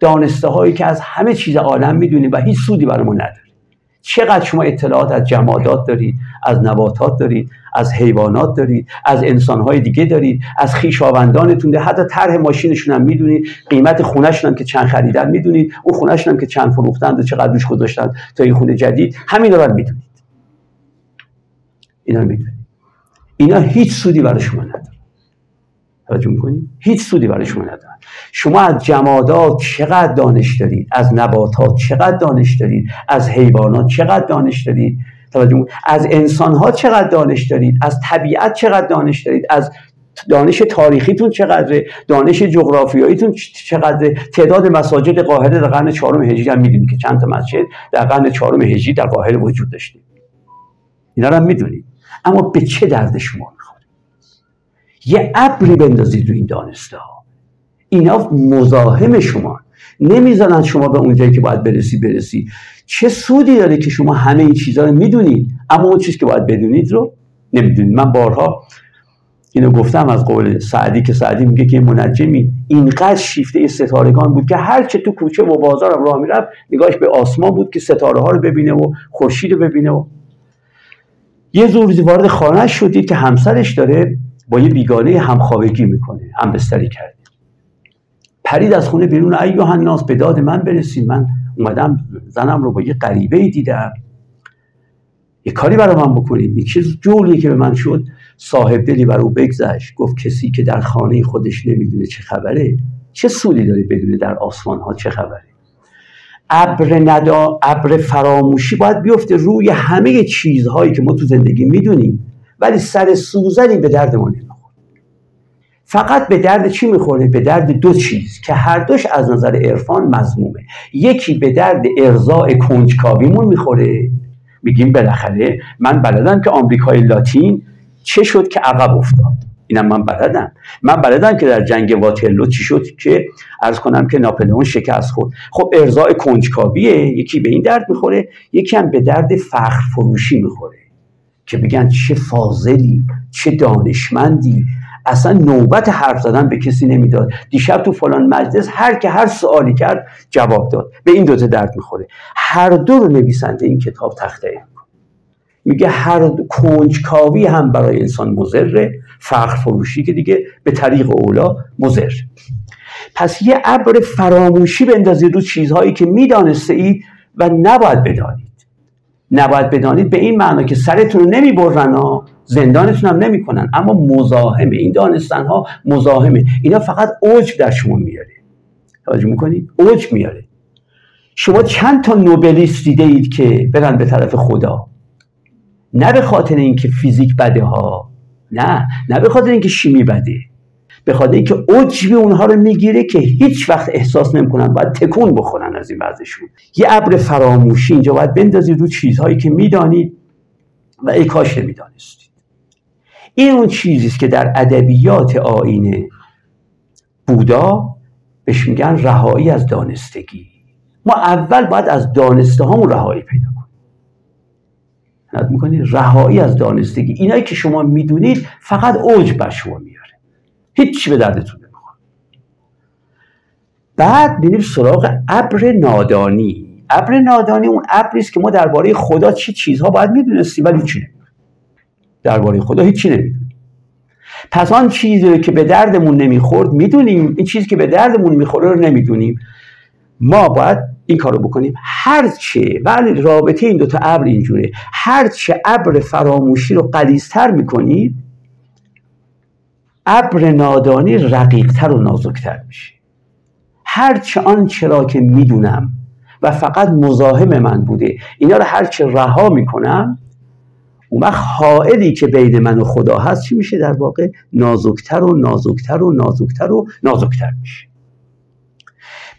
دانسته هایی که از همه چیز عالم می‌دونیم و هیچ سودی برامون نداره چقدر شما اطلاعات از جمادات دارید از نباتات دارید از حیوانات دارید از انسانهای دیگه دارید از خیشاوندانتون حتی طرح ماشینشون هم می‌دونید قیمت خونهشون هم که چند خریدن می‌دونید. اون خونهشون هم که چند فروختن و چقدر روش گذاشتن تا این خونه جدید همین رو می‌دونید. اینا رو می‌دونید. اینا هیچ سودی برای شما نداره. توجه می‌کنید هیچ سودی برای شما نداره شما از جمادات چقدر دانش دارید؟ از نباتات چقدر دانش دارید؟ از حیوانات چقدر دانش دارید؟ توجه از انسان ها چقدر دانش دارید؟ از طبیعت چقدر دانش دارید؟ از دانش تاریخیتون چقدره؟ دانش جغرافیاییتون چقدره؟ تعداد مساجد قاهره در قرن چهارم هجری هم می‌دونید که چند تا مسجد در قرن چهارم هجری در قاهره وجود داشته. اینا رو هم می‌دونید اما به چه درد شما؟ یه ابری بندازید رو این دانسته ها اینا مزاحم شما. نمی‌زنن شما به اونجایی که باید برسی برسی. چه سودی داره که شما همه این چیزها رو می‌دونید؟ اما اون چیزی که باید بدونید رو نمی‌دونید. من بارها اینو گفتم از قول سعدی که سعدی میگه که منجمی اینقدر شیفته ستارگان بود که هر چه تو کوچه و بازار راه می‌رفت نگاهش به آسمان بود که ستاره ها رو ببینه و خورشید رو ببینه و یه روزی وارد خانه شدید که همسرش داره با یه بیگانه همخوابگی می‌کنه هم بستری کرده. پرید از خونه بیرون ای الناس به داد من برسید. من اومدم زنم رو با یه غریبه دیدم. یه کاری برای من بکنید. این چیز جولیه که به من شد. صاحب دلی بر او بگذشت. گفت کسی که در خانه خودش نمی‌دونه چه خبره چه سودی داره بدونه در آسمان ها چه خبره. ابر ندا ابر فراموشی باید بیفته. روی همه چیزهایی که ما تو زندگی می‌دونیم. ولی سر سوزنی به درد ما نمی‌خوره. فقط به درد چی می‌خوره؟ به درد دو چیز که هر دوش از نظر عرفان مضمومه یکی به درد ارضاء کنجکاویمون می‌خوره. میگیم بالاخره من بلدم که آمریکای لاتین چه شد که عقب افتاد. اینم من بلدم. من بلدم که در جنگ واترلو چی شد که ارز کنم که ناپلئون شکست خورد. خب ارزای کنجکاویه. یکی به این درد می‌خوره یکی هم به درد فخر فروشی می‌خوره. که بگن چه فاضلی چه دانشمندی. اصلا نوبت حرف زدن به کسی نمی‌داد. دیشب تو فلان مجلس هر که هر سوالی کرد جواب داد. به این دوتا درد می‌خوره. هر دو رو نویسنده این کتاب تخته میگه هر کنجکاوی هم برای انسان مزره فخر فروشی که دیگه به طریق اولا مزر پس یه ابر فراموشی بندازید رو چیزهایی که می‌دانسته اید و نباید بدانید. نباید بدانید به این معنا که سرتون رو نمی‌برن زندانتون هم نمی‌کنن. اما مزاحمه این دانستن ها مزاحمه. اینا فقط اوج در شما میاره. توجه می‌کنید؟ اوج میاره. شما چند تا نوبلیست دیده اید که برن به طرف خدا؟ نه به خاطر اینکه فیزیک بده ها. نه. نه به خاطر اینکه شیمی بده. به خاطر اینکه عجب اونها رو می‌گیره که هیچ وقت احساس نمی‌کنن باید تکون بخورن از این وضعشون. یه ابر فراموشی اینجا باید بندازید رو چیزهایی که می‌دانید و ای کاش نمی‌دانستید. این اون چیزی است که در ادبیات آینه بودا بهش میگن رهایی از دانستگی. ما اول باید از دانسته هامون رهایی پیدا کنیم. می‌کنید رهایی از دانستگی. اینایی که شما می‌دونید فقط اوج بر شما هیچی به دردتون نمی‌خوره. بعد میریم سراغ ابر نادانی. ابر نادانی اون ابری است که ما درباره خدا چه چیزها باید می‌دونستیم ولی چی درباره خدا هیچی نمی‌دونیم. پس آن چیزی که به دردمون نمی‌خورد می‌دونیم. این چیزی که به دردمون می‌خوره رو نمی‌دونیم. ما باید این کارو بکنیم. هرچه ولی رابطه این دوتا ابر اینجوره. هرچه ابر فراموشی رو قلیزتر می‌کنید ابر نادانی رقیقتر و نازکتر میشه. هرچه آن چرا که می‌دونم و فقط مزاحم من بوده اینا رو هرچه رها می‌کنم اون وقت حائلی که بین من و خدا هست چی میشه در واقع؟ نازکتر و نازکتر و نازکتر و نازکتر میشه.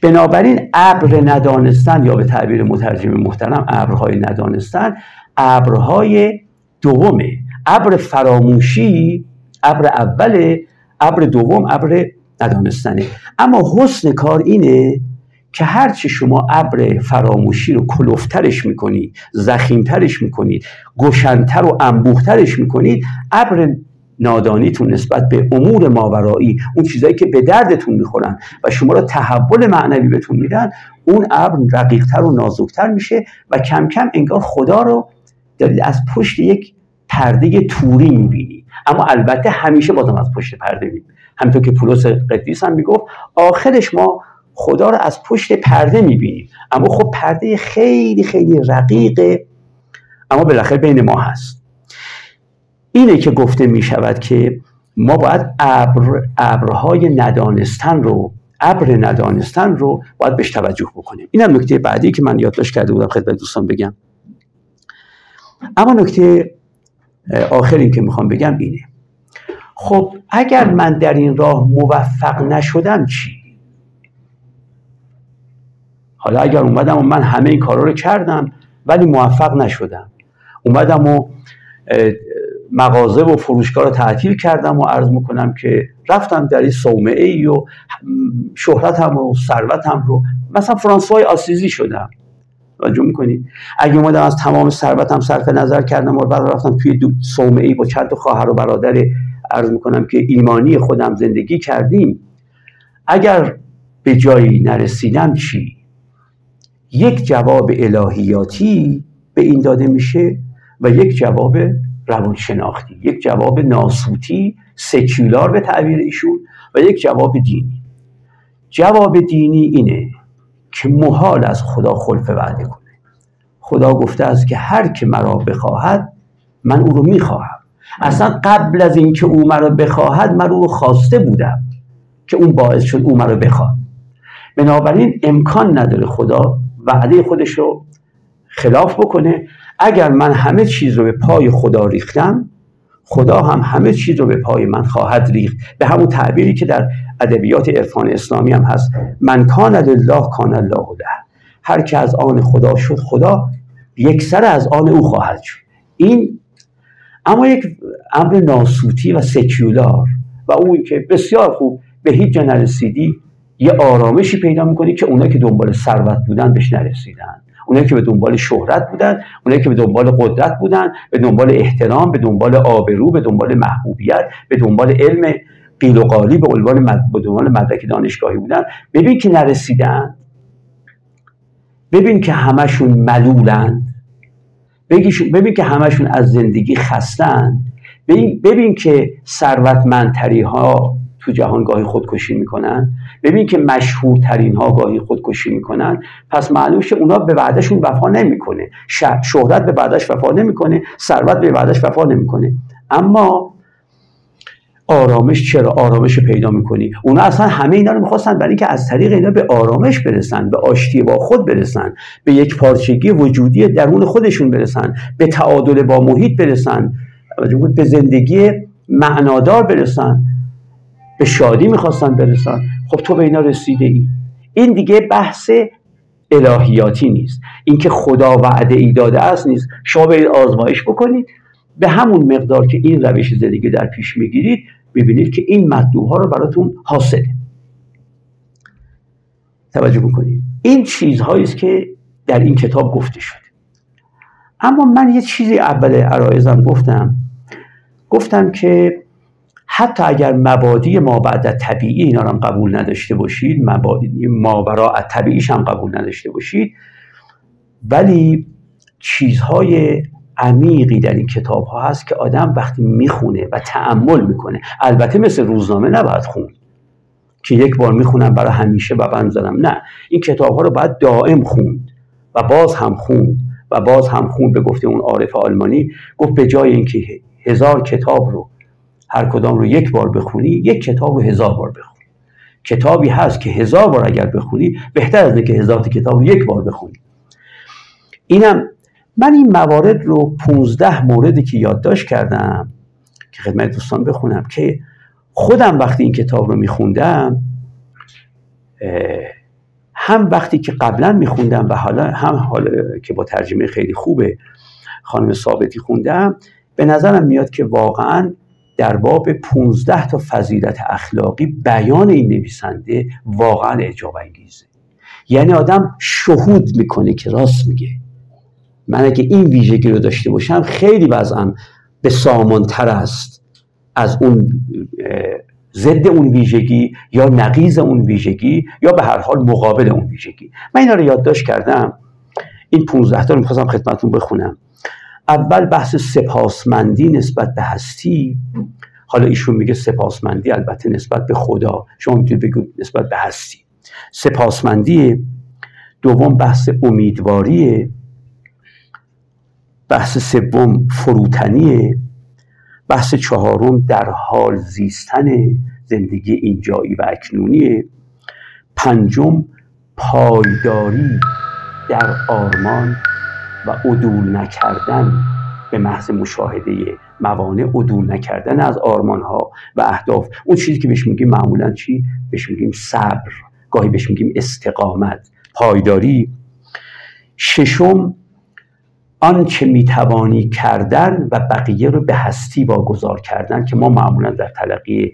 بنابراین ابر ندانستن یا به تعبیر مترجم محترم ابرهای ندانستن ابرهای دومه. ابر فراموشی ابر اوله ابر دوم ابر ندانستنه. اما حسن کار اینه که هرچی شما ابر فراموشی رو کلوفترش می‌کنید زخیمترش می‌کنید گشنتر و انبوهترش می‌کنید ابر نادانیتون نسبت به امور ماورایی اون چیزایی که به دردتون می‌خورن و شما رو تحول معنوی بهتون میدن اون ابر رقیقتر و نازکتر میشه و کم کم انگار خدا رو دارید از پشت یک پرده توری می‌بینی. اما البته همیشه بازم از پشت پرده می‌بینی همینطور که پولس قدیس هم می‌گفت آخرش ما خدا رو از پشت پرده می‌بینیم. اما خب پرده خیلی خیلی رقیقه اما بالاخره بین ما هست. اینه که گفته می‌شود که ما باید ابر ابرهای ندانستن رو ابر ندانستن رو باید بهش توجه بکنیم. اینم نکته بعدی که من یادداشت کرده بودم خدمت دوستان بگم. اما نکته آخری که می‌خوام بگم اینه. خب اگر من در این راه موفق نشدم چی؟ حالا اگر اومدم و من همه این کارا رو کردم ولی موفق نشدم. اومدم و مغازه و فروشگاه رو تعطیل کردم و عرض می‌کنم که رفتم در این صومعه ای و شهرتم رو ثروتم رو مثلا فرانسوای آسیزی شدم. توجه می‌کنید اگه اومدم از تمام ثروتم صرف نظر کردم و بعد رفتم توی صومعه ای با چند تا خواهر و برادر عرض می‌کنم که ایمانی خودم زندگی کردیم اگر به جایی نرسیدم چی؟ یک جواب الهیاتی به این داده میشه و یک جواب روانشناختی یک جواب ناسوتی سکولار به تعبیر ایشون و یک جواب دینی. جواب دینی اینه که محال از خدا خلف وعده کنه. خدا گفته است که هر که مرا بخواهد من او رو می‌خواهم. اصلا قبل از اینکه او مرا بخواهد من او رو خواسته بودم که اون باعث شد او مرا بخواد. بنابراین امکان نداره خدا وعده خودش رو خلاف بکنه. اگر من همه چیز رو به پای خدا ریختم خدا هم همه چیز رو به پای من خواهد ریخت. به همون تعبیری که در ادبیات عرفان اسلامی هم هست. من کان لله کان الله له. هر که از آن خدا شد خدا یک سر از آن او خواهد شد. این اما یک امر ناسوتی و سکیولار و اون که بسیار خوب به هیچ جا نرسیدی یه آرامشی پیدا می‌کنی که اونایی که دنبال ثروت بودن بهش نرسیدن. اونایی که به دنبال شهرت بودن اونایی که به دنبال قدرت بودن به دنبال احترام به دنبال آبرو به دنبال محبوبیت به دنبال علم قیل و قالی به عنوان دنبال مدرک دانشگاهی بودن. ببین که نرسیدن. ببین که همشون ملولن. ببین که همشون از زندگی خستن. ببین که ثروتمندتری ها تو جهان گاهی خودکشی می‌کنن. ببین که مشهورترین ها گاهی خودکشی می‌کنن پس معلوم شه اونا به بعدشون وفا نمی‌کنه. شهرت به بعدش وفا نمی‌کنه ثروت به بعدش وفا نمی‌کنه. اما آرامش چرا؟ آرامش پیدا می‌کنی. اونا اصلا همه اینا رو می‌خواستن برای اینکه از طریق اینا به آرامش برسن به آشتی با خود برسن به یک پارچگی وجودی درون خودشون برسن به تعادل با محیط برسن به زندگی معنادار برسن به شادی می‌خواستن برسن. خب تو به اینا رسیده ای این دیگه بحث الهیاتی نیست. اینکه خدا وعده ای داده است نیست. شما به آزمایش بکنید. به همون مقدار که این روش زندگی در پیش می‌گیرید ببینید که این مطلوب ها رو براتون حاصله. توجه بکنید. این چیزهایی است که در این کتاب گفته شده. اما من یه چیزی اول عرایزم گفتم. گفتم که حتی اگر مبادی ما بعد طبیعی اینا هم قبول نداشته باشید مبادی ما برای طبیعیش هم قبول نداشته باشید ولی چیزهای عمیقی در این کتاب ها هست که آدم وقتی می‌خونه و تعمل می‌کنه. البته مثل روزنامه نباید خون. که یک بار می‌خونم برای همیشه و بند زدم. نه. این کتاب ها رو باید دائم خوند و باز هم خوند و باز هم خوند به گفته اون عارف آلمانی. گفت به جای اینکه هزار کتاب رو هر کدام رو یک بار بخونی یک کتاب رو هزار بار بخونی. کتابی هست که هزار بار اگر بخونی بهتر از که هزار کتاب رو یک بار بخونی. اینم من این موارد رو 15 موردی که یادداشت کردم که خدمت دوستان بخونم که خودم وقتی این کتاب رو میخوندم هم وقتی که قبلا میخوندم و حالا هم حالا که با ترجمه خیلی خوبه خانم ثابتی خوندم به نظرم میاد که واقعا در باب 15 تا فضیلت اخلاقی بیان این نویسنده واقعا اعجاب انگیزه یعنی آدم شهود می‌کنه که راست میگه. من اگه این ویژگی رو داشته باشم خیلی وضعم به سامانتر است از اون ضد اون ویژگی یا نقیز اون ویژگی یا به هر حال مقابل اون ویژگی. من اینا رو یادداشت کردم. این 15 تا رو می‌خواستم خدمتتون بخونم. اول بحث سپاسمندی نسبت به هستی. حالا ایشون میگه سپاسمندی البته نسبت به خدا. شما می‌تونید بگید نسبت به هستی. سپاسمندی دوم بحث امیدواریه. بحث سوم فروتنیه. بحث چهارم در حال زیستن زندگی اینجایی و اکنونیه. پنجم پایداری در آرمان و عدول نکردن به محض مشاهده موانع عدول نکردن از آرمان ها و اهداف. اون چیزی که بهش میگیم معمولا چی؟ بهش میگیم صبر. گاهی بهش میگیم استقامت. پایداری. ششم آنچه می‌توانی کردن و بقیه رو به هستی واگذار کردن که ما معمولا در تلقی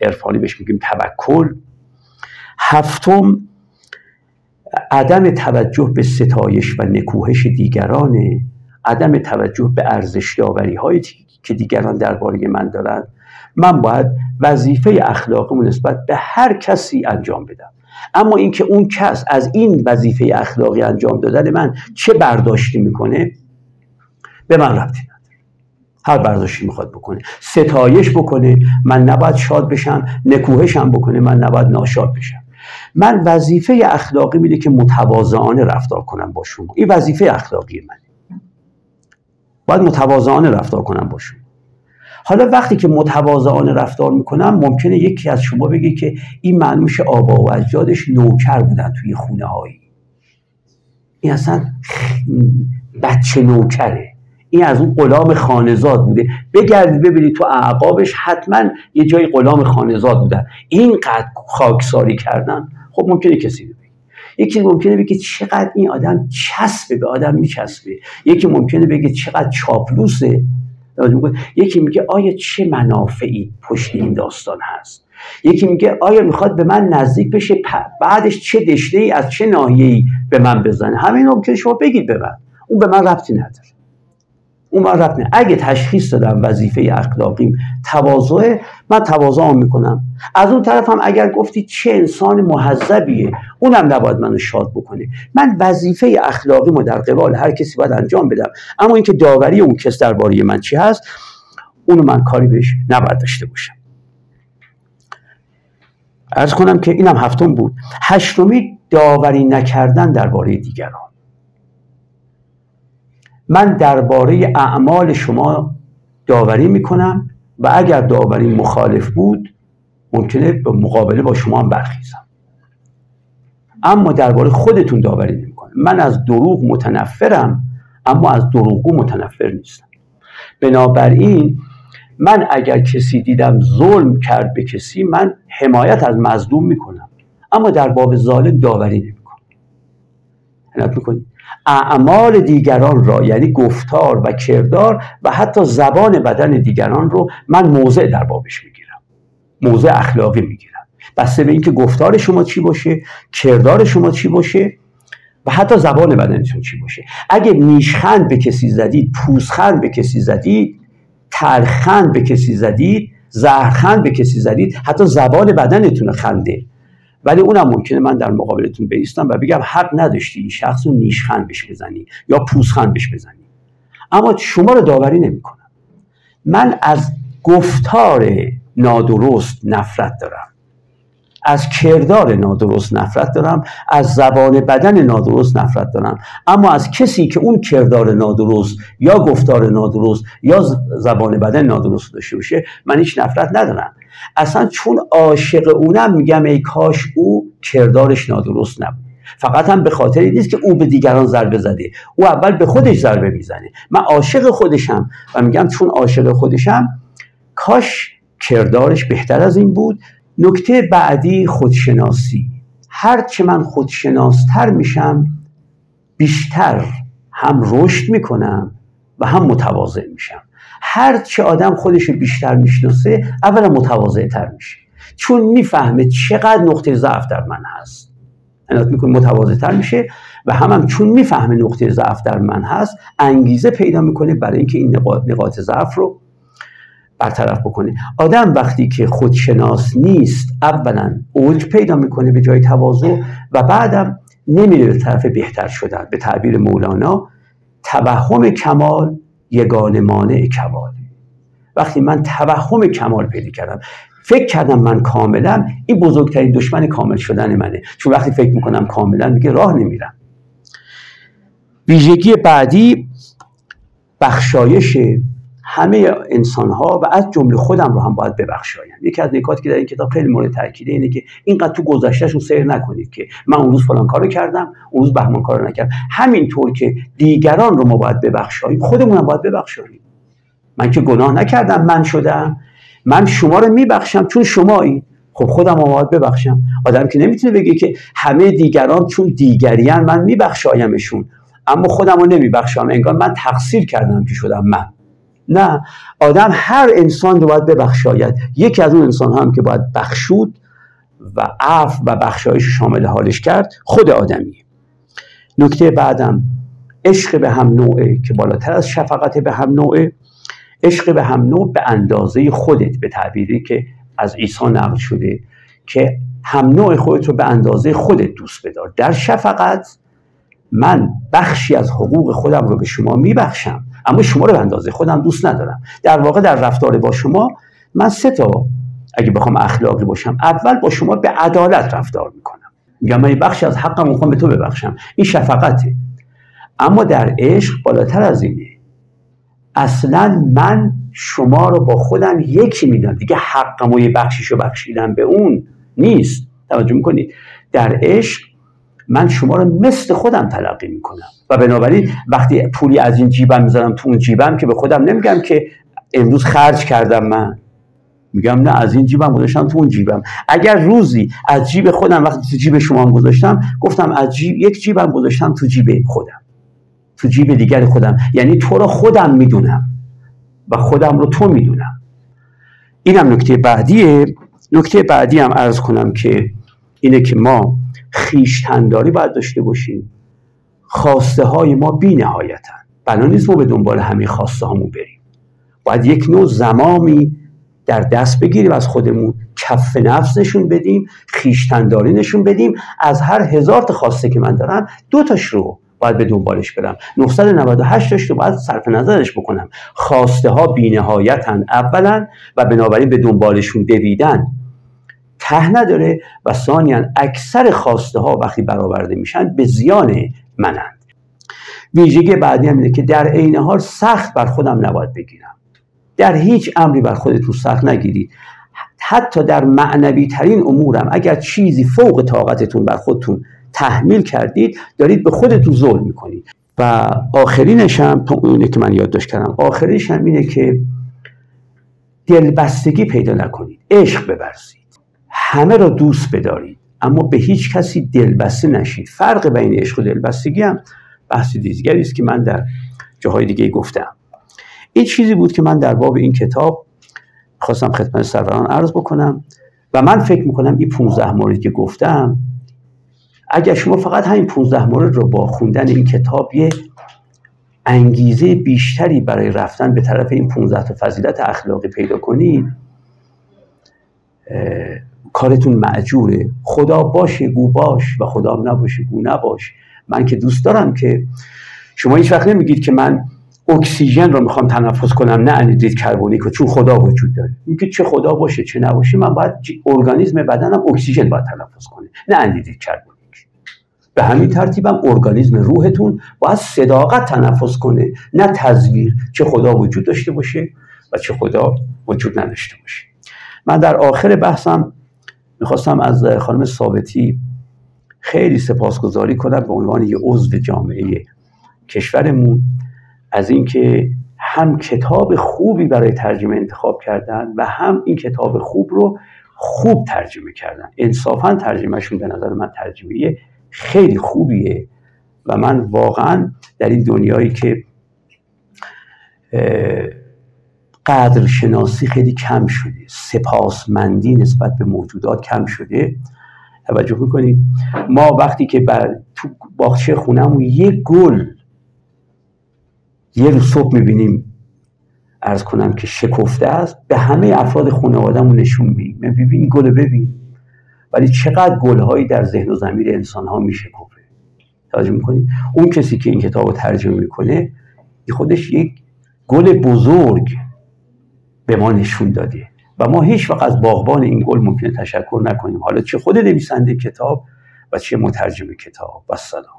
عرفانی بهش میگیم توکل. هفتم عدم توجه به ستایش و نکوهش دیگرانه عدم توجه به ارزش داوری هایی که دیگران درباره من دارند من باید وظیفه اخلاقی نسبت به هر کسی انجام بدم. اما اینکه اون کس از این وظیفه اخلاقی انجام دادن من چه برداشتی می‌کنه؟ به من ربطی نداره. هر برداشتی می‌خواد بکنه. ستایش بکنه من نباید شاد بشم نکوهشم بکنه من نباید ناشاد بشم. من وظیفه اخلاقی میده که متواضعانه رفتار کنم با شما. این وظیفه اخلاقی منه. باید متواضعانه رفتار کنم با شما. حالا وقتی که متواضعانه رفتار می‌کنم ممکنه یکی از شما بگه که این معنوش آبا و اجدادش نوکر بودن توی خونه هایی این اصلا بچه نوکره. این از اون غلام خانزاد بوده. بگردید ببینید تو اعقابش حتما یه جای غلام خانزاد بودن. اینقدر خاکساری کردن. خب ممکنه کسی یکی ممکنه بگه چقدر این آدم چسبه به آدم میچسبه. یکی ممکنه بگه چقدر چاپلوسه. یکی میگه آیا چه منافعی پشت این داستان هست؟ یکی میگه آیا می‌خواد به من نزدیک بشه؟ بعدش چه دشته ای از چه ناحیه‌ای به من بزنه؟ همین ممکنه شما بگید به من. اون به من ربطی نداره. اون من ربط اگه تشخیص دادم وظیفه اخلاقیم تواضع من تواضع می‌کنم. از اون طرف هم اگر گفتی چه انسان محذبیه اونم نباید منو شاد بکنه. من وظیفه اخلاقیمو در قبال هر کسی باید انجام بدم. اما اینکه داوری اون کس درباره من چی هست اونو من کاری بهش نباید داشته باشم. ارز کنم که اینم هفتم بود. هشتمی داوری نکردن درباره دیگران. من درباره اعمال شما داوری می‌کنم و اگر داوری مخالف بود ممکنه به مقابله با شما هم برخیزم. اما درباره خودتون داوری نمی‌کنم. من از دروغ متنفرم اما از دروغگو متنفر نیستم. بنابراین من اگر کسی دیدم ظلم کرد به کسی من حمایت از مظلوم می‌کنم. اما در باب ظالم داوری نمی‌کنم. می‌کنید اعمال دیگران را یعنی گفتار و کردار و حتی زبان بدن دیگران رو من موضع در بابش می‌گیرم موضع اخلاقی می‌گیرم. بسته به اینکه گفتار شما چی باشه کردار شما چی باشه و حتی زبان بدنتون چی باشه. اگه نیشخند به کسی زدید پوزخند به کسی زدید ترخند به کسی زدید زهرخند به کسی زدید حتی زبان بدنتون خنده. ولی اونم ممکنه من در مقابلتون بیستم و بگم حق نداشتی این شخص رو نیشخند بهش بزنی یا پوزخند بهش بزنی. اما شما رو داوری نمی‌کنم. من از گفتار نادرست نفرت دارم. از کردار نادرست نفرت دارم. از زبان بدن نادرست نفرت دارم. اما از کسی که اون کردار نادرست یا گفتار نادرست یا زبان بدن نادرست داشته باشه من هیچ نفرت ندارم. اصلا چون عاشق اونم میگم ای کاش او کردارش نادرست نبود. فقط هم به خاطر نیست که او به دیگران ضربه زده. او اول به خودش ضربه می‌زنه. من عاشق خودشم و میگم چون عاشق خودشم کاش کردارش بهتر از این بود. نکته بعدی خودشناسی. هرچه من خودشناستر میشم بیشتر هم رشد می‌کنم و هم متواضع میشم. هر چه آدم خودش بیشتر می‌شناسه اولا متواضع تر میشه. چون می‌فهمه چقدر نقطه ضعف در من هست. عنایت می‌کنه متواضع تر میشه. و هم, هم چون می‌فهمه نقطه ضعف در من هست انگیزه پیدا می‌کنه برای اینکه این نقاط, نقاط ضعف رو برطرف بکنه. آدم وقتی که خودشناس نیست اولا اوج پیدا می‌کنه به جای تواضع و بعدم نمیره به طرف بهتر شدن به تعبیر مولانا. توهم کمال یگان مانع کمال. وقتی من توهم کمال پیدا کردم فکر کردم من کاملم این بزرگترین دشمن کامل شدن منه. چون وقتی فکر می‌کنم کاملا میگه راه نمیرم. ویژگی بعدی بخشایش همه انسان ها و از جمله خودم رو هم باید ببخشایم. یکی از نکاتی که در این کتاب خیلی مورد تاکیده اینه که اینقدر تو گذشتهشون سیر نکنید که من اون روز فلان کارو کردم اون روز بهمان کارو نکردم. همینطور که دیگران رو ما باید ببخشاییم خودمون هم باید ببخشاییم. من که گناه نکردم من شدم. من شما رو میبخشم چون شمایی. خب خودم باید ببخشم. آدم که نمی‌تونه بگه که همه دیگران چون دیگریان من میبخشایمشون. اما خودم رو نمیبخشم. انگار من تقصیر کردم که شدم من. نه. آدم هر انسان رو باید ببخشاید. یکی از اون انسان هم که باید بخشود و عفو و بخشایش شامل حالش کرد خود آدمیه. نکته بعدم عشق به هم نوعه که بالاتر از شفقت به هم نوعه. عشق به هم نوع به اندازه خودت به تعبیری که از عیسی نقل شده که هم نوع خودت رو به اندازه خودت دوست بدار. در شفقت من بخشی از حقوق خودم رو به شما میبخشم. اما شما رو اندازه خودم دوست ندارم. در واقع در رفتار با شما من سه تا اگه بخوام اخلاقی باشم اول با شما به عدالت رفتار می‌کنم. میگم من بخشی از حقم می‌خوام به تو ببخشم. این شفقته. اما در عشق بالاتر از اینه. اصلا من شما رو با خودم یکی میدم دیگه حقم و یه بخشیش رو بخشیدم به اون نیست. توجه می‌کنید در عشق من شما رو مثل خودم تلقی می‌کنم. و بنابراین وقتی پولی از این جیبم می‌ذارم تو اون جیبم که به خودم نمیگم که امروز خرج کردم من. میگم نه از این جیبم گذاشتم تو اون جیبم. اگر روزی از جیب خودم وقتی تو جیب شما هم گذاشتم گفتم از جیب یک جیبم گذاشتم تو جیب خودم. تو جیب دیگر خودم. یعنی تو رو خودم می‌دونم. و خودم رو تو می‌دونم. اینم نکته بعدیه. نکته بعدی هم عرض کنم که اینه که ما خیشتنداری باید داشته باشیم. خواسته های ما بی نهایتن بنا نیست ما به دنبال همه خواسته هامون بریم. باید یک نوع زمامی در دست بگیریم از خودمون کف نفس نشون بدیم خیشتنداری نشون بدیم. از هر هزار تا خواسته که من دارم دو تاش رو باید به دنبالش برم. 998 تاش رو باید صرف نظرش بکنم. خواسته ها بینهایتن اولا و بنابراین به دنبالشون دویدن. ته نداره و ثانیا اکثر خواسته ها وقتی برآورده میشن به زیان منند. ویژگی بعدی هم اینه که در عین حال سخت بر خودم نباید بگیرم. در هیچ امری بر خودتون سخت نگیرید حتی در معنوی ترین امورم اگر چیزی فوق طاقتتون بر خودتون تحمیل کردید دارید به خودتون ظلم می‌کنید. و آخرینش هم اینه که من یادداشت کردم آخرینش هم اینه که دلبستگی پیدا نکنید. عشق ببرزید. همه را دوست بدارید. اما به هیچ کسی دلبسته نشید. فرق بین عشق و دلبستگی هم بحث دیگری است که من در جاهای دیگه گفتم. این چیزی بود که من در باب این کتاب خواستم خدمت سروران عرض بکنم و من فکر می‌کنم این 15 موردی که گفتم اگر شما فقط همین 15 مورد رو با خوندن این کتاب یه انگیزه بیشتری برای رفتن به طرف این 15 تا فضیلت اخلاقی پیدا کنید کارتون معجوره. خدا باشه گو باش و خدا نباشه گو نباش. من که دوست دارم که شما هیچ وقت نمیگید که من اکسیژن رو می‌خوام تنفس کنم نه انیدرید کربونیک چون خدا وجود داره. میگه چه خدا باشه چه نباشه من باید ارگانیسم بدنم اکسیژن باید تنفس کنه نه انیدرید کربونیک به همین ترتیبم ارگانیسم روحتون باید صداقت تنفس کنه نه تزویر چه خدا وجود داشته باشه و چه خدا وجود نداشته باشه. من در آخر بحثم می‌خواستم از خانم ثابتی خیلی سپاسگزاری کنم به عنوان یه عضو جامعه کشورمون از اینکه هم کتاب خوبی برای ترجمه انتخاب کردن و هم این کتاب خوب رو خوب ترجمه کردن. انصافا ترجمهشون به نظر من ترجمه خیلی خوبیه و من واقعا در این دنیایی که قدر شناسی خیلی کم شده. سپاسمندی نسبت به موجودات کم شده. توجه می‌کنید؟ ما وقتی که بر تو باغچه خونهمون یه گل یه روز صبح می‌بینیم ارز کنم که شکفته است به همه افراد خانوادهمون نشون میدیم. ببین این گل ببین. ولی چقدر گلهایی در ذهن و زمیر انسان ها میشکفه. توجه می‌کنید؟ اون کسی که این کتاب رو ترجمه می‌کنه خودش یک گل بزرگ. به ما نشون داده و ما هیچ وقت از باغبان این گل ممکنه تشکر نکنیم. حالا چه خود نویسنده کتاب و چه مترجم کتاب. و سلام.